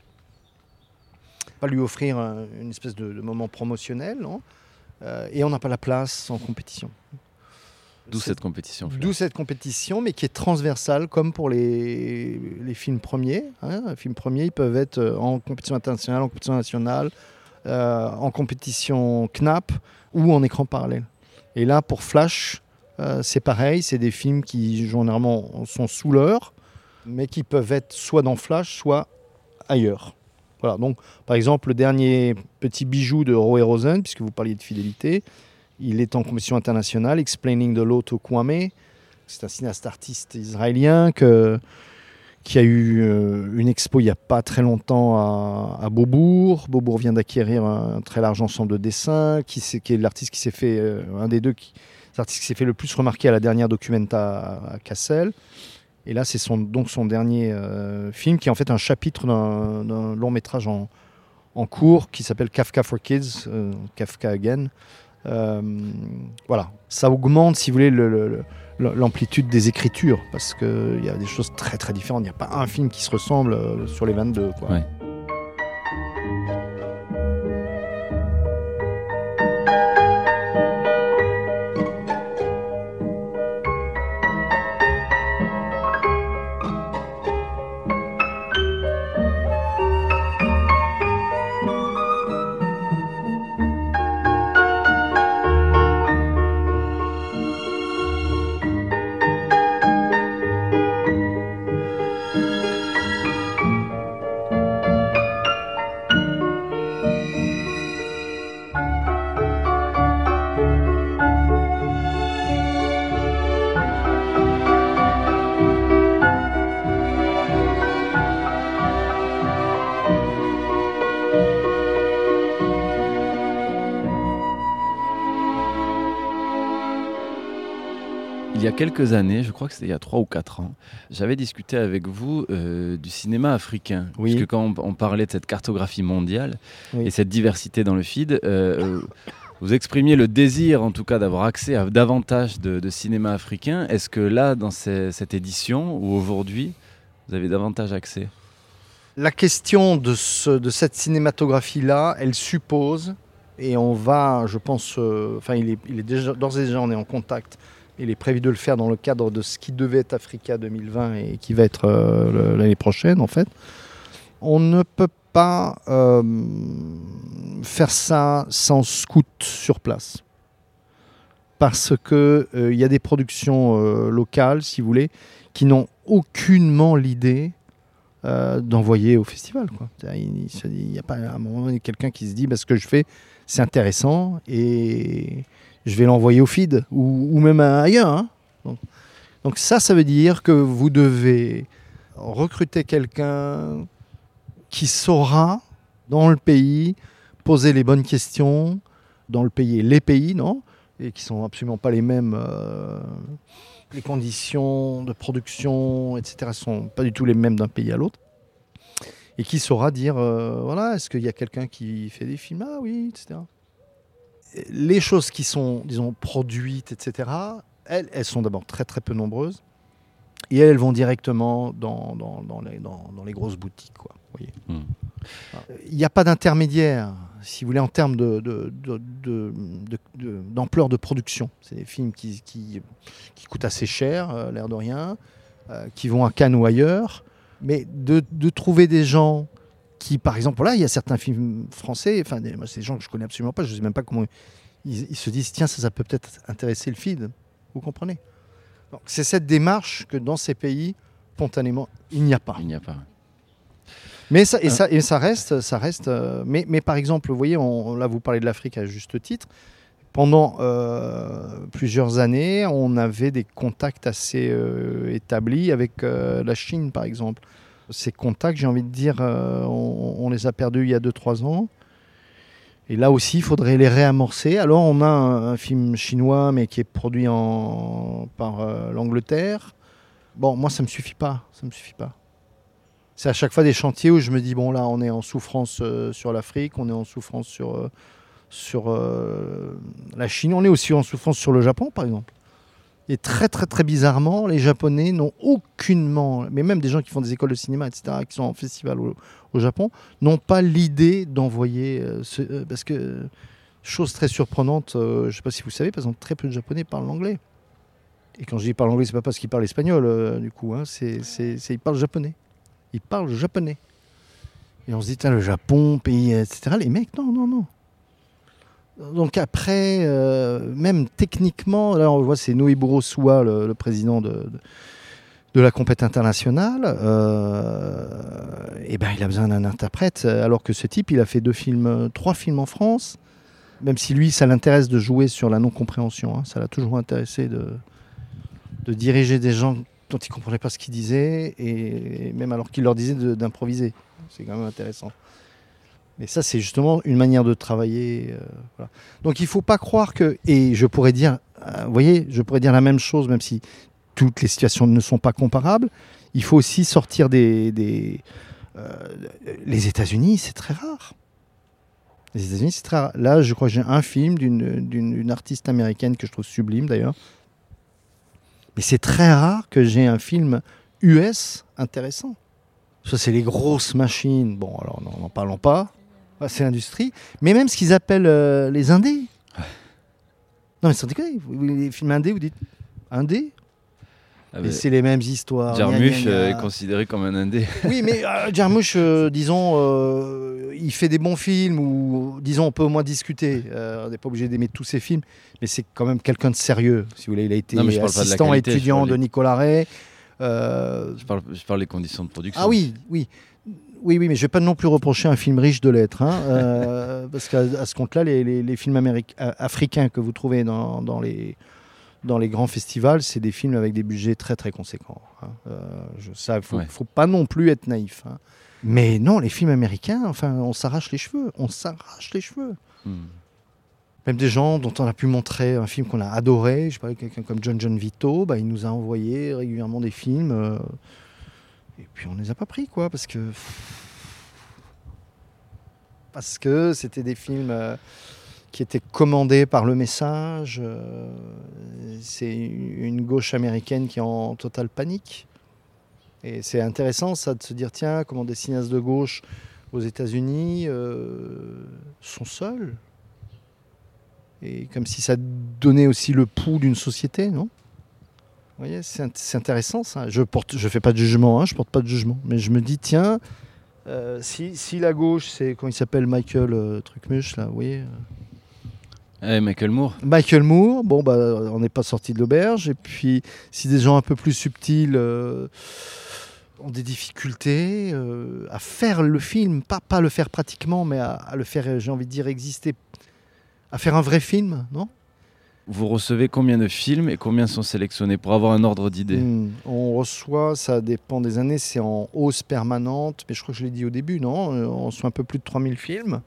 pas lui offrir une espèce de, moment promotionnel, euh, et on n'a pas la place en compétition. D'où cette compétition. D'où cette compétition, mais qui est transversale, comme pour les, les films premiers. Hein. Les films premiers, ils peuvent être euh, en compétition internationale, en compétition nationale, euh, en compétition KNAP ou en écran parallèle. Et là, pour Flash, c'est pareil, c'est des films qui généralement sont sous l'heure, mais qui peuvent être soit dans Flash, soit ailleurs. Voilà, donc par exemple, le dernier petit bijou de Roy Rosen, puisque vous parliez de fidélité, il est en compétition internationale, Explaining the Law to Kwame. C'est un cinéaste artiste israélien qui a eu euh, une expo il n'y a pas très longtemps à, Beaubourg. Beaubourg vient d'acquérir un très large ensemble de dessins, qui, qui est l'artiste qui s'est fait, euh, un des deux qui, l'artiste qui s'est fait le plus remarquer à la dernière Documenta à Cassel. Et là, c'est son, donc son dernier euh, film qui est en fait un chapitre d'un long métrage en, en cours qui s'appelle Kafka for Kids, euh, Kafka Again. Euh, voilà, ça augmente, si vous voulez, l'amplitude des écritures parce qu'il y a des choses très très différentes. Il n'y a pas un film qui se ressemble sur les 22. Quoi. Quelques années, je crois que c'était il y a 3 ou 4 ans, j'avais discuté avec vous euh, du cinéma africain. Oui. Puisque quand on, parlait de cette cartographie mondiale et cette diversité dans le feed, euh, vous exprimiez le désir en tout cas d'avoir accès à davantage de, cinéma africain. Est-ce que là, dans cette édition ou aujourd'hui, vous avez davantage accès? La question de, ce, de cette cinématographie-là, elle suppose, et on va, je pense, euh, enfin il est, il est déjà, d'ores et déjà on est en contact il est prévu de le faire dans le cadre de ce qui devait être Africa 2020 et qui va être euh, l'année prochaine en fait. On ne peut pas euh, faire ça sans scout sur place. Parce qu'il euh, y a des productions locales, si vous voulez, qui n'ont aucunement l'idée d'envoyer au festival. Il n'y a pas un moment quelqu'un qui se dit bah, ce que je fais, c'est intéressant et je vais l'envoyer au feed ou, même ailleurs. Hein. Donc, ça, ça veut dire que vous devez recruter quelqu'un qui saura dans le pays poser les bonnes questions dans le pays et les pays, non Et qui sont absolument pas les mêmes. Euh, les conditions de production, etc., sont pas du tout les mêmes d'un pays à l'autre. Et qui saura dire, euh, voilà, est-ce qu'il y a quelqu'un qui fait des films? Ah oui, etc les choses qui sont, disons, produites, etc., elles, elles sont d'abord très très peu nombreuses. Et elles, vont directement dans, dans, les, dans, les, grosses boutiques. Quoi, hmm. Il n'y a pas d'intermédiaire, si vous voulez, en termes d'ampleur de, de, production. C'est des films qui, qui, qui, coûtent assez cher, euh, l'air de rien, euh, qui vont à Cannes ou ailleurs. Mais de, trouver des gens qui, par exemple, là, il y a certains films français, enfin, c'est des gens que je connais absolument pas, je ne sais même pas comment ils, se disent, tiens, ça, ça peut peut-être intéresser le feed. Vous comprenez? C'est cette démarche que dans ces pays, spontanément, il n'y a pas. Il n'y a pas. Mais ça, et, euh. ça, et ça reste, ça reste. Euh, mais, mais par exemple, vous voyez, on, là, vous parlez de l'Afrique à juste titre. Pendant euh, plusieurs années, on avait des contacts assez établis avec la Chine, par exemple ces contacts, j'ai envie de dire, euh, on, les a perdus il y a 2-3 ans. Et là aussi, il faudrait les réamorcer. Alors, on a un, film chinois, mais qui est produit en, par euh, l'Angleterre. Bon, moi, ça me suffit pas. Ça me suffit pas. C'est à chaque fois des chantiers où je me dis bon, là, on est en souffrance euh, sur l'Afrique, on est en souffrance sur sur la Chine, on est aussi en souffrance sur le Japon, par exemple. Et très, très, très bizarrement, les Japonais n'ont aucunement, mais même des gens qui font des écoles de cinéma, etc., qui sont en festival au, Japon, n'ont pas l'idée d'envoyer. euh, ce- euh, parce que, chose très surprenante, euh, je ne sais pas si vous savez, par exemple, très peu de Japonais parlent l'anglais. Et quand je dis parlent l'anglais, c'est pas parce qu'ils parlent espagnol, du coup, hein, c'est, ils parlent japonais. Ils parlent japonais. Et on se dit, le Japon, pays, etc. Les mecs, non, non, non. Donc après, euh, même techniquement, là on voit c'est Noeburo Suwa, le, le président de, de, la compète internationale. et ben il a besoin d'un interprète, alors que ce type, il a fait deux films, euh, trois films en France. Même si lui, ça l'intéresse de jouer sur la non-compréhension. hein. Ça l'a toujours intéressé de, de diriger des gens dont il ne comprenait pas ce qu'ils disaient, et, même alors qu'il leur disait d'improviser. C'est quand même intéressant. Mais ça, c'est justement une manière de travailler. euh. Donc il ne faut pas croire que. Et je pourrais dire, euh, vous voyez, je pourrais dire la même chose, même si toutes les situations ne sont pas comparables. Il faut aussi sortir des. des euh, les États-Unis, c'est très rare. Les États-Unis, c'est très rare. Là, je crois que j'ai un film d'une artiste américaine que je trouve sublime d'ailleurs. Mais c'est très rare que j'ai un film US intéressant. Ça, c'est les grosses machines. Bon, alors n'en parlons pas. C'est l'industrie. Mais même ce qu'ils appellent euh, les indés. Non, mais sans déconner. Les films indés, vous dites indés Ah, mais c'est les mêmes histoires. Jarmusch euh, est considéré comme un indé. Oui, mais euh, Jarmusch, euh, disons, il fait des bons films ou, disons, on peut au moins discuter. On n'est pas obligé d'aimer tous ses films, mais c'est quand même quelqu'un de sérieux. Si vous voulez, il a été Non, assistant qualité, étudiant de Nicolas Ray. Je parle, je parle des conditions de production. ah oui, oui. Oui, oui, mais je vais pas non plus reprocher un film riche de lettres, hein, euh, parce qu'à ce compte-là, les, les- les films améric- euh, africains que vous trouvez dans, dans les, dans les grands festivals, c'est des films avec des budgets très très conséquents. hein. Euh, je, ça, faut, Ouais. faut pas non plus être naïf. hein. Mais non, les films américains, enfin, on s'arrache les cheveux, on s'arrache les cheveux. Hmm. Même des gens dont on a pu montrer un film qu'on a adoré, je parlais de quelqu'un comme John John Vito, bah, il nous a envoyé régulièrement des films. euh, et puis on les a pas pris, quoi, parce que. Parce que c'était des films euh, qui étaient commandés par le message. euh, c'est une gauche américaine qui est en totale panique. Et c'est intéressant, ça, de se dire tiens, comment des cinéastes de gauche aux États-Unis euh, sont seuls et comme si ça donnait aussi le pouls d'une société, non? Vous voyez, c'est int- c'est intéressant ça. Je porte, je fais pas de jugement, hein, je porte pas de jugement, mais je me dis tiens, euh, si, si la gauche, c'est comment il s'appelle Michael euh, Trucmuche là, vous voyez euh, Eh, Michael Moore. Michael Moore, bon bah on n'est pas sorti de l'auberge, et puis si des gens un peu plus subtils euh, ont des difficultés à faire le film, pas, pas le faire pratiquement, mais à, à le faire, j'ai envie de dire, exister, à faire un vrai film, non? Vous recevez combien de films et combien sont sélectionnés pour avoir un ordre d'idée? Hmm, On reçoit, ça dépend des années, c'est en hausse permanente, mais je crois que je l'ai dit au début, non? Euh, On reçoit un peu plus de 3000 films.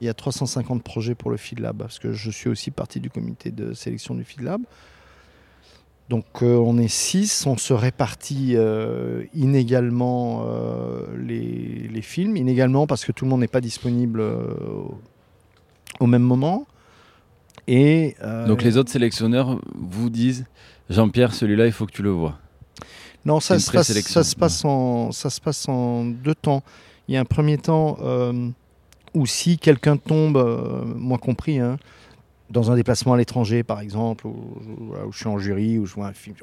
Il y a 350 projets pour le Feed Lab, parce que je suis aussi partie du comité de sélection du Feed Lab. Donc euh, on est 6, on se répartit euh, inégalement les, films, inégalement parce que tout le monde n'est pas disponible au même moment. Et, euh, Donc les autres sélectionneurs vous disent Jean-Pierre, celui-là, il faut que tu le vois. Non, ça une se, passe, présélection. ça, se passe en, ça se passe en deux temps. Il y a un premier temps euh, où si quelqu'un tombe, euh, moi compris, hein, dans un déplacement à l'étranger par exemple, où, je suis en jury, où je vois un film,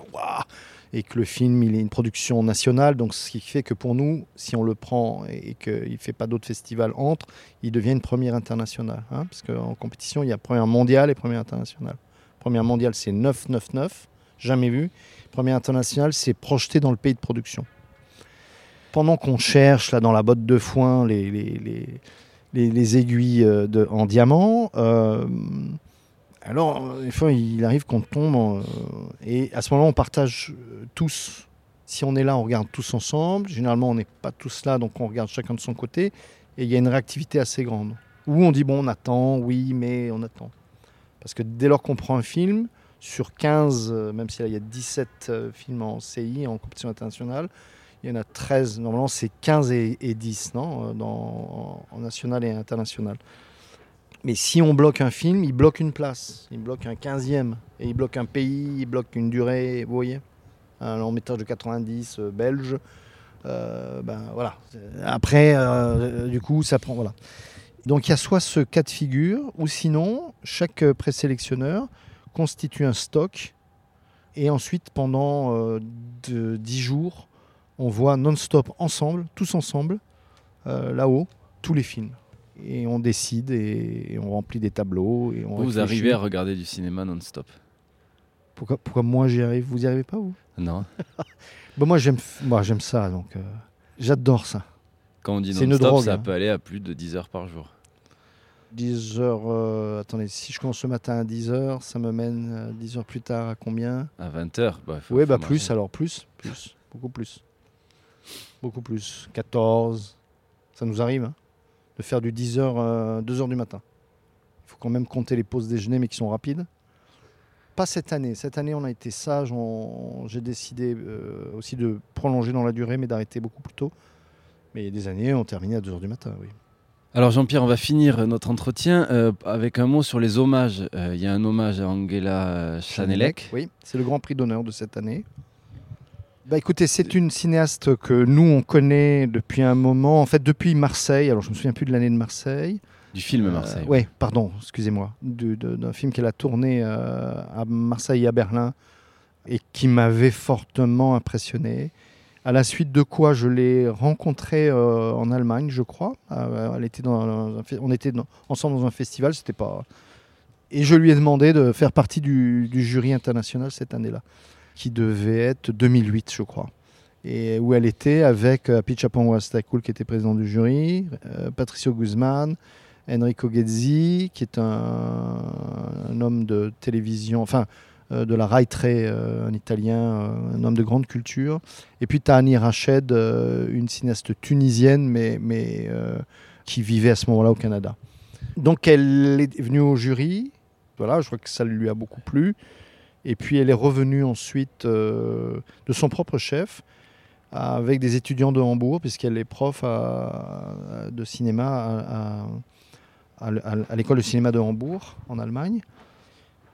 et que le film il est une production nationale, donc ce qui fait que pour nous, si on le prend et, qu'il ne fait pas d'autres festivals entre, il devient une première internationale. hein, parce qu'en compétition, il y a première mondiale et première internationale. Première mondiale, c'est 999, jamais vu. Première internationale, c'est projeté dans le pays de production. Pendant qu'on cherche là dans la botte de foin les, les, les, les- les aiguilles euh, en diamant, euh, alors euh, des fois il arrive qu'on tombe en- euh, et à ce moment-là on partage euh, tous. Si on est là, on regarde tous ensemble. Généralement, on n'est pas tous là, donc on regarde chacun de son côté. Et il y a une réactivité assez grande. Où on dit, bon, on attend, oui, mais on attend. Parce que dès lors qu'on prend un film, sur 15, euh, même s'il y a 17 euh, films en CI, en compétition internationale, il y en a 13. Normalement, c'est 15 et, 10 non euh, Dans, en national et international. Mais si on bloque un film, il bloque une place, il bloque un 15e, et il bloque un pays, il bloque une durée, vous voyez Un long métrage de 90 belge. ben voilà. Après, du coup, ça prend. Voilà. Donc il y a soit ce cas de figure, ou sinon, chaque présélectionneur constitue un stock, et ensuite, pendant euh, de, 10 jours, on voit non-stop ensemble, tous ensemble, euh, là-haut, tous les films. Et on décide et, on remplit des tableaux. Et on vous arrivez à regarder du cinéma non-stop pourquoi, pourquoi moi j'y arrive? Vous y arrivez pas, vous? Non. bon, moi j'aime moi, j'aime ça, donc euh, j'adore ça. Quand on dit non-stop, ça hein. peut aller à plus de 10 heures par jour. 10 heures, euh, attendez, si je commence ce matin à 10 heures, ça me mène 10 euh, heures plus tard à combien? À 20 heures bah, Oui, bah plus, alors plus, plus, beaucoup plus. Beaucoup plus. 14, ça nous arrive hein, de faire du 10 heures, 2 heures du matin. Il faut quand même compter les pauses déjeuner, mais qui sont rapides. Pas cette année. Cette année, on a été sage. J'ai décidé aussi de prolonger dans la durée, mais d'arrêter beaucoup plus tôt. Mais il y a des années, on terminait à 2h du matin, oui. Alors Jean-Pierre, on va finir notre entretien euh, avec un mot sur les hommages. Euh, il y a un hommage à Angela Chanelec. Oui, c'est le grand prix d'honneur de cette année. Bah écoutez, c'est une cinéaste que nous on connaît depuis un moment, en fait depuis Marseille. Alors je me souviens plus de l'année de Marseille. Du film euh, Marseille. oui, pardon, excusez-moi, d'un film qu'elle a tourné à Marseille et à Berlin et qui m'avait fortement impressionné. À la suite de quoi je l'ai rencontrée euh, en Allemagne, je crois. Euh, elle était dans on était ensemble dans un festival, c'était pas. Et je lui ai demandé de faire partie du, jury international cette année-là, qui devait être 2008, je crois. Et où elle était avec euh, Pichapong Wastakul, qui était président du jury, Patricio Guzman, Enrico Gezzi, qui est un, homme de télévision, enfin euh, de la Raitre, euh, un Italien, euh, un homme de grande culture. Et puis Tahani Rached, une cinéaste tunisienne, mais, mais qui vivait à ce moment-là au Canada. Donc elle est venue au jury, voilà, je crois que ça lui a beaucoup plu. Et puis elle est revenue ensuite de son propre chef avec des étudiants de Hambourg, puisqu'elle est prof de cinéma à l'école de cinéma de Hambourg en Allemagne.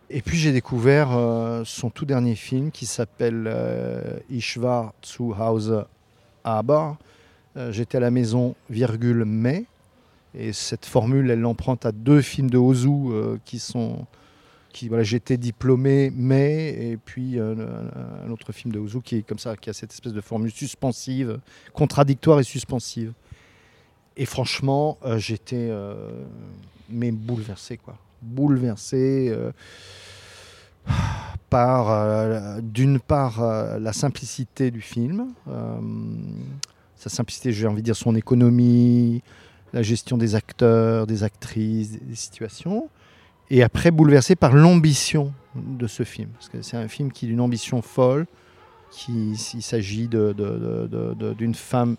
Et puis j'ai découvert euh, son tout dernier film qui s'appelle euh, Ich war zu Hause aber. Euh, j'étais à la maison, virgule, mais. Et cette formule, elle l'emprunte à deux films de Ozu qui sont. J'étais diplômé, mais. Et puis un, autre film de Ozu qui est comme ça, qui a cette espèce de formule suspensive, contradictoire et suspensive. Et franchement, j'étais. mais bouleversé, quoi bouleversé euh, par, euh, d'une part, euh, la simplicité du film, sa simplicité, j'ai envie de dire son économie, la gestion des acteurs, des actrices, des situations, et après bouleversé par l'ambition de ce film. Parce que c'est un film qui a une ambition folle, qui, il s'agit d'une femme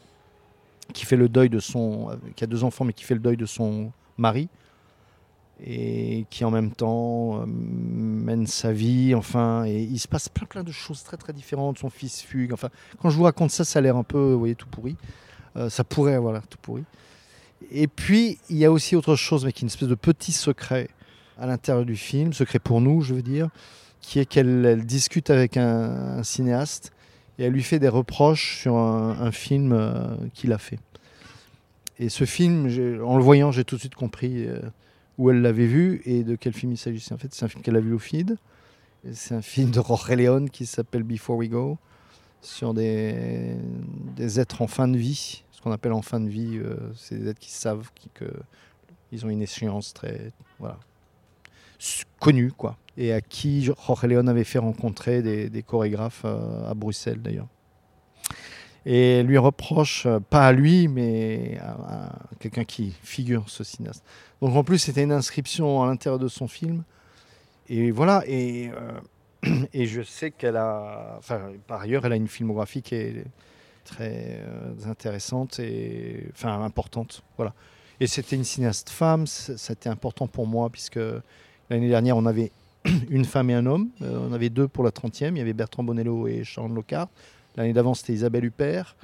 qui fait le deuil de son, qui a deux enfants, mais qui fait le deuil de son mari, et qui en même temps euh, mène sa vie. Enfin, et il se passe plein plein de choses très très différentes. Son fils fugue. Enfin, quand je vous raconte ça, ça a l'air un peu, vous voyez, tout pourri. Euh, ça pourrait avoir l'air tout pourri. Et puis il y a aussi autre chose, mais qui est une espèce de petit secret à l'intérieur du film, secret pour nous, je veux dire, qui est qu'elle discute avec un, cinéaste et elle lui fait des reproches sur un, film euh, qu'il a fait. Et ce film, en le voyant, j'ai tout de suite compris où elle l'avait vu et de quel film il s'agissait. En fait, c'est un film qu'elle a vu au FID. C'est un film de León qui s'appelle Before We Go, sur des, des êtres en fin de vie. Ce qu'on appelle en fin de vie, euh, c'est des êtres qui savent qu'ils ont une échéance très voilà, connue, quoi. Et à qui Jorge León avait fait rencontrer des, chorégraphes euh, à Bruxelles, d'ailleurs et lui reproche, euh, pas à lui, mais à, quelqu'un qui figure ce cinéaste. Donc en plus, c'était une inscription à l'intérieur de son film. Et voilà, et euh, Et je sais qu'elle a, enfin, par ailleurs, elle a une filmographie qui est très intéressante et enfin importante. Voilà. Et c'était une cinéaste femme, c'était important pour moi puisque l'année dernière on avait une femme et un homme, euh, on avait deux pour la 30e, il y avait Bertrand Bonello et Sharon Lockhart. L'année d'avant c'était Isabelle Huppert.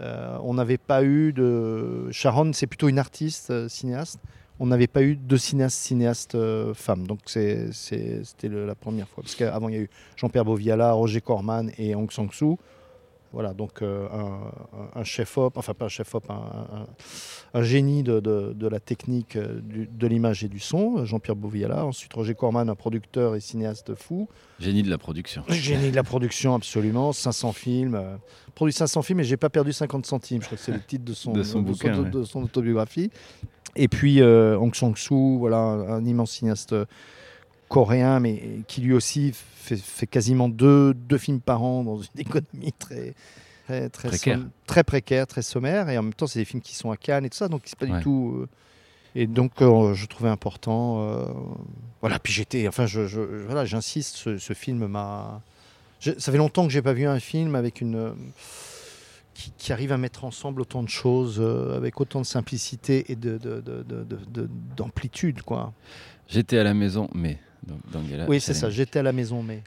Euh, on n'avait pas eu de. Sharon, c'est plutôt une artiste, cinéaste on n'avait pas eu de cinéaste cinéaste femme. Donc c'était la première fois. Parce qu'avant, il y a eu Jean-Pierre Boviala, Roger Corman et Hong Sang-soo. Voilà, donc euh, un, chef-op, enfin pas un chef-op, un, génie de, la technique euh, de l'image et du son, Jean-Pierre Bouviala. Ensuite, Roger Corman, un producteur et cinéaste fou. Génie de la production. Génie de la production, absolument. 500 films. Euh, produit 500 films et j'ai pas perdu 50 centimes. Je crois que c'est le titre de son, de son, autobiographie. Et puis Hong Sang-soo, voilà, un immense cinéaste coréen, mais qui lui aussi fait, quasiment deux, deux, films par an dans une économie très, très, très, précaire. très précaire, très sommaire. Et en même temps, c'est des films qui sont à Cannes et tout ça, donc c'est pas du tout. Euh, et donc, euh, je trouvais important. Euh, voilà, puis j'étais. Enfin, je, voilà, j'insiste, ce, film m'a. Ça fait longtemps que j'ai pas vu un film avec une. Qui, arrive à mettre ensemble autant de choses, avec autant de simplicité et d'amplitude, de, de, quoi. J'étais à la maison, mais oui, c'est ça, j'étais à la maison, mais.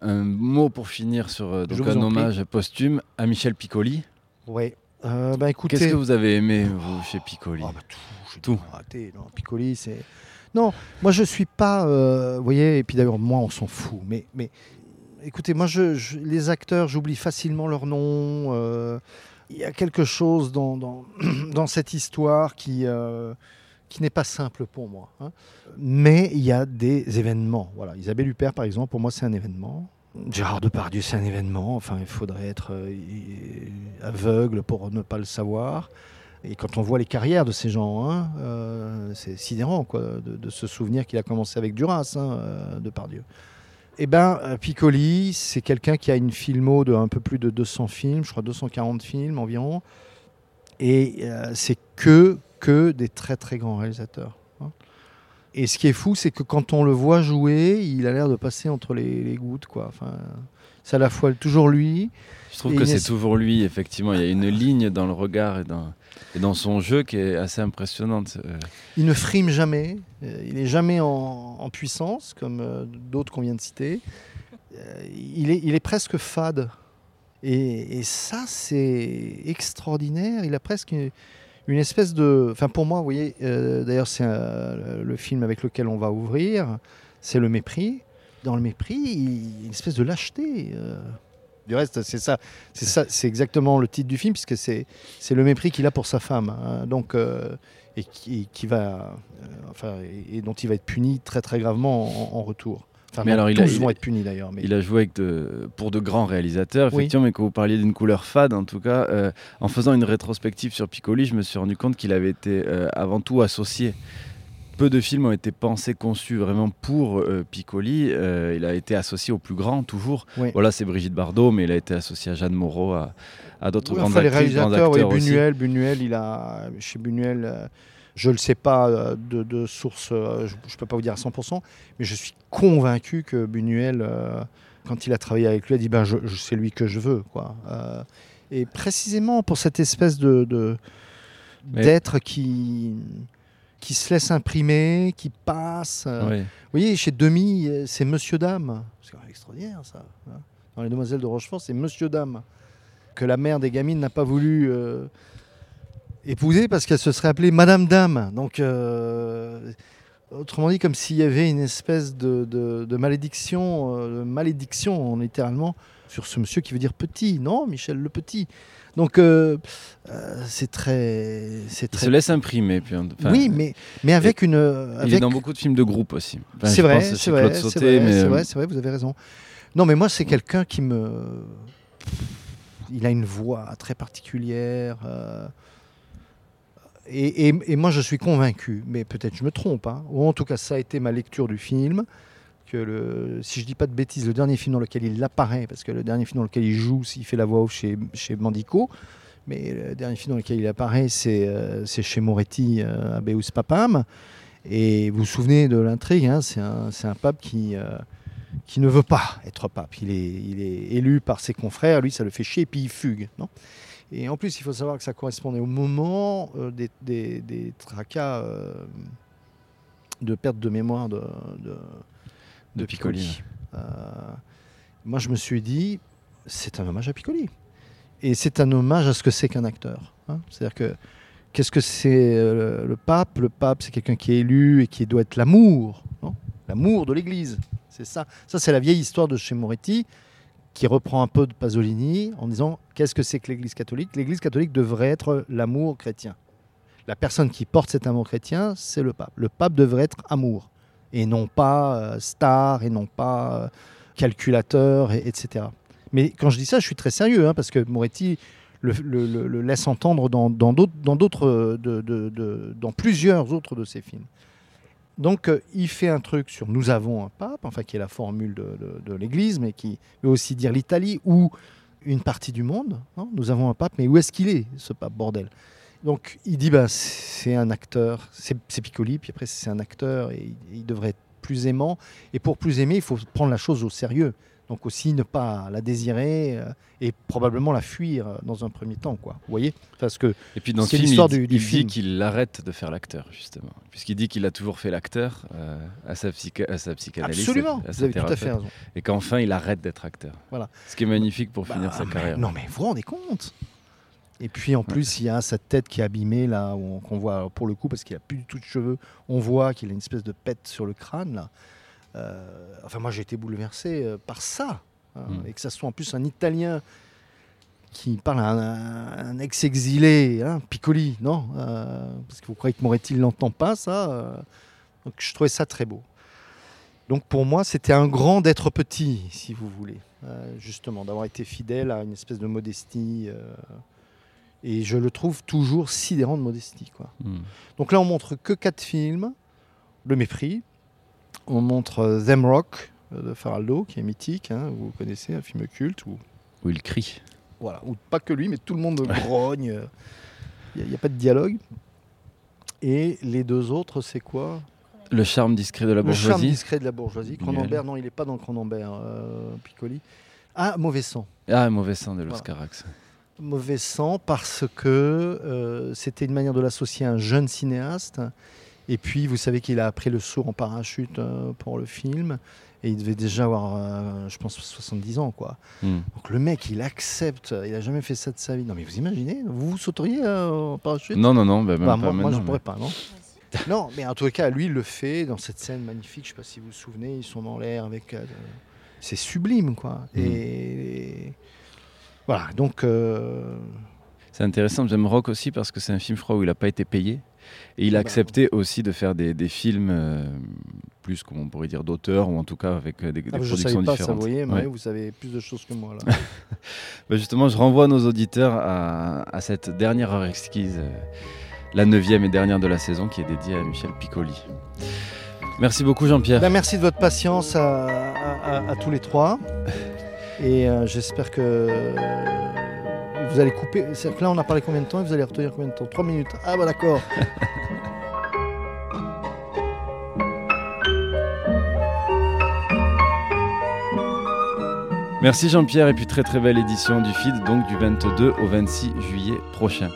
Un mot pour finir sur euh, donc un hommage posthume à Michel Piccoli. Oui. Euh, bah, écoutez... Qu'est-ce que vous avez aimé, vous, chez Piccoli ah, bah, Tout. tout. Non, Piccoli, c'est. Non, moi je suis pas. Euh, vous voyez, et puis d'ailleurs, moi on s'en fout. Mais, mais écoutez, moi je, les acteurs, j'oublie facilement leur nom. Il y a quelque chose dans, dans, dans cette histoire qui qui n'est pas simple pour moi. Hein. Mais il y a des événements. Voilà. Isabelle Huppert, par exemple, pour moi, c'est un événement. Gérard Depardieu, c'est un événement. Enfin, il faudrait être euh, aveugle pour ne pas le savoir. Et quand on voit les carrières de ces gens, hein, euh, c'est sidérant quoi, de, se souvenir qu'il a commencé avec Duras, hein, euh, Depardieu. Eh ben, Piccoli, c'est quelqu'un qui a une filmo de un peu plus de 200 films, je crois 240 films environ. Et c'est que que des très très grands réalisateurs. Hein. Et ce qui est fou, c'est que quand on le voit jouer, il a l'air de passer entre les, gouttes. Quoi. Enfin, c'est à la fois toujours lui. Je trouve que c'est toujours lui, effectivement. Il y a une ligne dans le regard et dans, et dans son jeu qui est assez impressionnante. Euh. Il ne frime jamais. Euh, il n'est jamais en, puissance, comme euh, d'autres qu'on vient de citer. Il est, il est presque fade. Et, et ça, c'est extraordinaire. Il a presque une espèce de. Enfin, pour moi, vous voyez, euh, d'ailleurs, c'est le film avec lequel on va ouvrir, c'est le mépris. Dans le mépris, une espèce de lâcheté. Euh. Du reste, c'est ça, c'est ça, c'est exactement le titre du film, puisque c'est c'est le mépris qu'il a pour sa femme, hein. donc euh, et qui, va, enfin, et, dont il va être puni très très gravement en retour mais alors, il vont être punis d'ailleurs. Il a joué avec de, pour de grands réalisateurs, effectivement, mais quand vous parliez d'une couleur fade, en tout cas, euh, en faisant une rétrospective sur Piccoli, je me suis rendu compte qu'il avait été euh, avant tout associé. Peu de films ont été pensés, conçus vraiment pour euh, Piccoli. il a été associé au plus grand, toujours. Voilà, c'est Brigitte Bardot, mais il a été associé à Jeanne Moreau, à, d'autres grandes enfin, actrices, les réalisateurs, oui, Buñuel, Buñuel, il a, chez Buñuel je ne le sais pas euh, de, source, euh, je ne peux pas vous dire à 100%, mais je suis convaincu que Buñuel, euh, quand il a travaillé avec lui, a dit ben, je, c'est lui que je veux. Quoi. et précisément pour cette espèce de, d'être qui, qui se laisse imprimer, qui passe. Vous voyez, chez Demi, c'est Monsieur Dame. C'est extraordinaire ça. Hein. Dans Les Demoiselles de Rochefort, c'est Monsieur Dame. Que la mère des gamines n'a pas voulu épousée parce qu'elle se serait appelée Madame Dame. Donc, euh, autrement dit, comme s'il y avait une espèce de, malédiction, euh, malédiction littéralement, sur ce monsieur qui veut dire petit. Non, Michel le Petit. Donc, euh, c'est très, c'est très. Il se laisse imprimer. Puis oui, mais, mais avec une. Il est dans beaucoup de films de groupe aussi. c'est vrai, c'est vrai, c'est vrai, c'est vrai, vous avez raison. Non, mais moi, c'est quelqu'un qui me. Il a une voix très particulière. Et, moi, je suis convaincu, mais peut-être je me trompe, hein, ou en tout cas, ça a été ma lecture du film, que si je dis pas de bêtises, le dernier film dans lequel il apparaît, parce que le dernier film dans lequel il joue, il fait la voix off chez, Mandico, mais le dernier film dans lequel il apparaît, c'est euh, chez Moretti euh, à Beus Papam. Et vous vous souvenez de l'intrigue, hein, c'est un, pape qui, euh, qui ne veut pas être pape. Il est, il est élu par ses confrères, lui ça le fait chier, et puis il fugue. Et en plus, il faut savoir que ça correspondait au moment euh, des, des, des, tracas euh, de perte de mémoire de, de, de Piccoli. Euh, moi, je me suis dit, c'est un hommage à Piccoli. Et c'est un hommage à ce que c'est qu'un acteur. Hein. C'est-à-dire que qu'est-ce que c'est le, pape? Le pape, c'est quelqu'un qui est élu et qui doit être l'amour, l'amour de l'Église. C'est ça. Ça, c'est la vieille histoire de chez Moretti qui reprend un peu de Pasolini en disant qu'est-ce que c'est que l'Église catholique? L'Église catholique devrait être l'amour chrétien. La personne qui porte cet amour chrétien, c'est le pape. Le pape devrait être amour et non pas euh, star et non pas euh, calculateur, et, etc. Mais quand je dis ça, je suis très sérieux hein, parce que Moretti le, laisse entendre dans, d'autres, de, dans plusieurs autres de ses films. Donc euh, il fait un truc sur nous avons un pape, enfin qui est la formule de, l'Église, mais qui veut aussi dire l'Italie ou une partie du monde. nous avons un pape, mais où est-ce qu'il est, ce pape bordel? Donc il dit bah, c'est un acteur, c'est Piccoli, puis après c'est un acteur et il devrait être plus aimant. Et pour plus aimer, il faut prendre la chose au sérieux. Donc aussi ne pas la désirer euh, et probablement la fuir euh, dans un premier temps, quoi. Vous voyez? Parce que et puis dans le film, il, du, il dit qu'il arrête de faire l'acteur justement, puisqu'il dit qu'il a toujours fait l'acteur euh, à sa à sa psychanalyse. Absolument. vous avez tout à fait raison. Et qu'enfin il arrête d'être acteur. Voilà. Ce qui est magnifique pour finir sa bah, carrière. Non mais vous vous rendez compte? Et puis en plus, il y a cette tête qui est abîmée là, qu'on voit pour le coup parce qu'il a plus du tout de cheveux. On voit qu'il a une espèce de pète sur le crâne là. Euh, enfin, moi, j'ai été bouleversé euh, par ça. Hein, hmm. Et que ça soit en plus un Italien qui parle à un, ex-exilé, hein, Piccoli, non euh, Parce que vous croyez que Moretti ne l'entend pas, ça Donc, je trouvais ça très beau. Donc, pour moi, c'était un grand d'être petit, si vous voulez. justement, d'avoir été fidèle à une espèce de modestie. et je le trouve toujours sidérant de modestie. Quoi. Hmm. Donc là, on montre que quatre films. Le mépris, on montre euh, Them Rock euh, de Faraldo, qui est mythique, hein, vous connaissez, un film culte. Où, où il crie. Voilà, ou pas que lui, mais tout le monde grogne. Il n'y a, pas de dialogue. Et les deux autres, c'est quoi? Le charme discret de la bourgeoisie. Le charme discret de la bourgeoisie. Cronenberg, non, il n'est pas dans Cronenberg, euh, Piccoli. Ah, Mauvais sang. Ah, Mauvais sang de Los Mauvais sang parce que c'était une manière de l'associer à un jeune cinéaste et puis, vous savez qu'il a appris le saut en parachute euh, pour le film. Et il devait déjà avoir, euh, je pense, 70 ans. quoi. Hmm. Donc le mec, il accepte. Il n'a jamais fait ça de sa vie. Non, mais vous imaginez Vous vous sauteriez euh, en parachute? Non, non, non. Bah, bah, moi, je ne pourrais pas, non Non, mais en tout cas, lui, il le fait dans cette scène magnifique. Je ne sais pas si vous vous souvenez. Ils sont dans l'air avec. c'est sublime, quoi. Hmm. Et, voilà, donc. C'est intéressant. J'aime Rock aussi parce que c'est un film, je crois, où il n'a pas été payé. Et il a bah, accepté aussi de faire des, des films euh, plus, comme on pourrait dire, d'auteur, ou en tout cas avec euh, des, ah, productions je savais pas, différentes. Ça, vous, voyez, mais vous savez plus de choses que moi. Là. bah justement, je renvoie nos auditeurs à, à cette dernière heure exquise, euh, la neuvième et dernière de la saison, qui est dédiée à Michel Piccoli. Merci beaucoup Jean-Pierre. Ben, merci de votre patience à, à, à tous les trois. Et j'espère que vous allez couper. C'est là, on a parlé combien de temps et vous allez retenir combien de temps? 3 minutes. Ah, bah d'accord. Merci Jean-Pierre et puis très très belle édition du feed donc du 22 au 26 juillet prochain.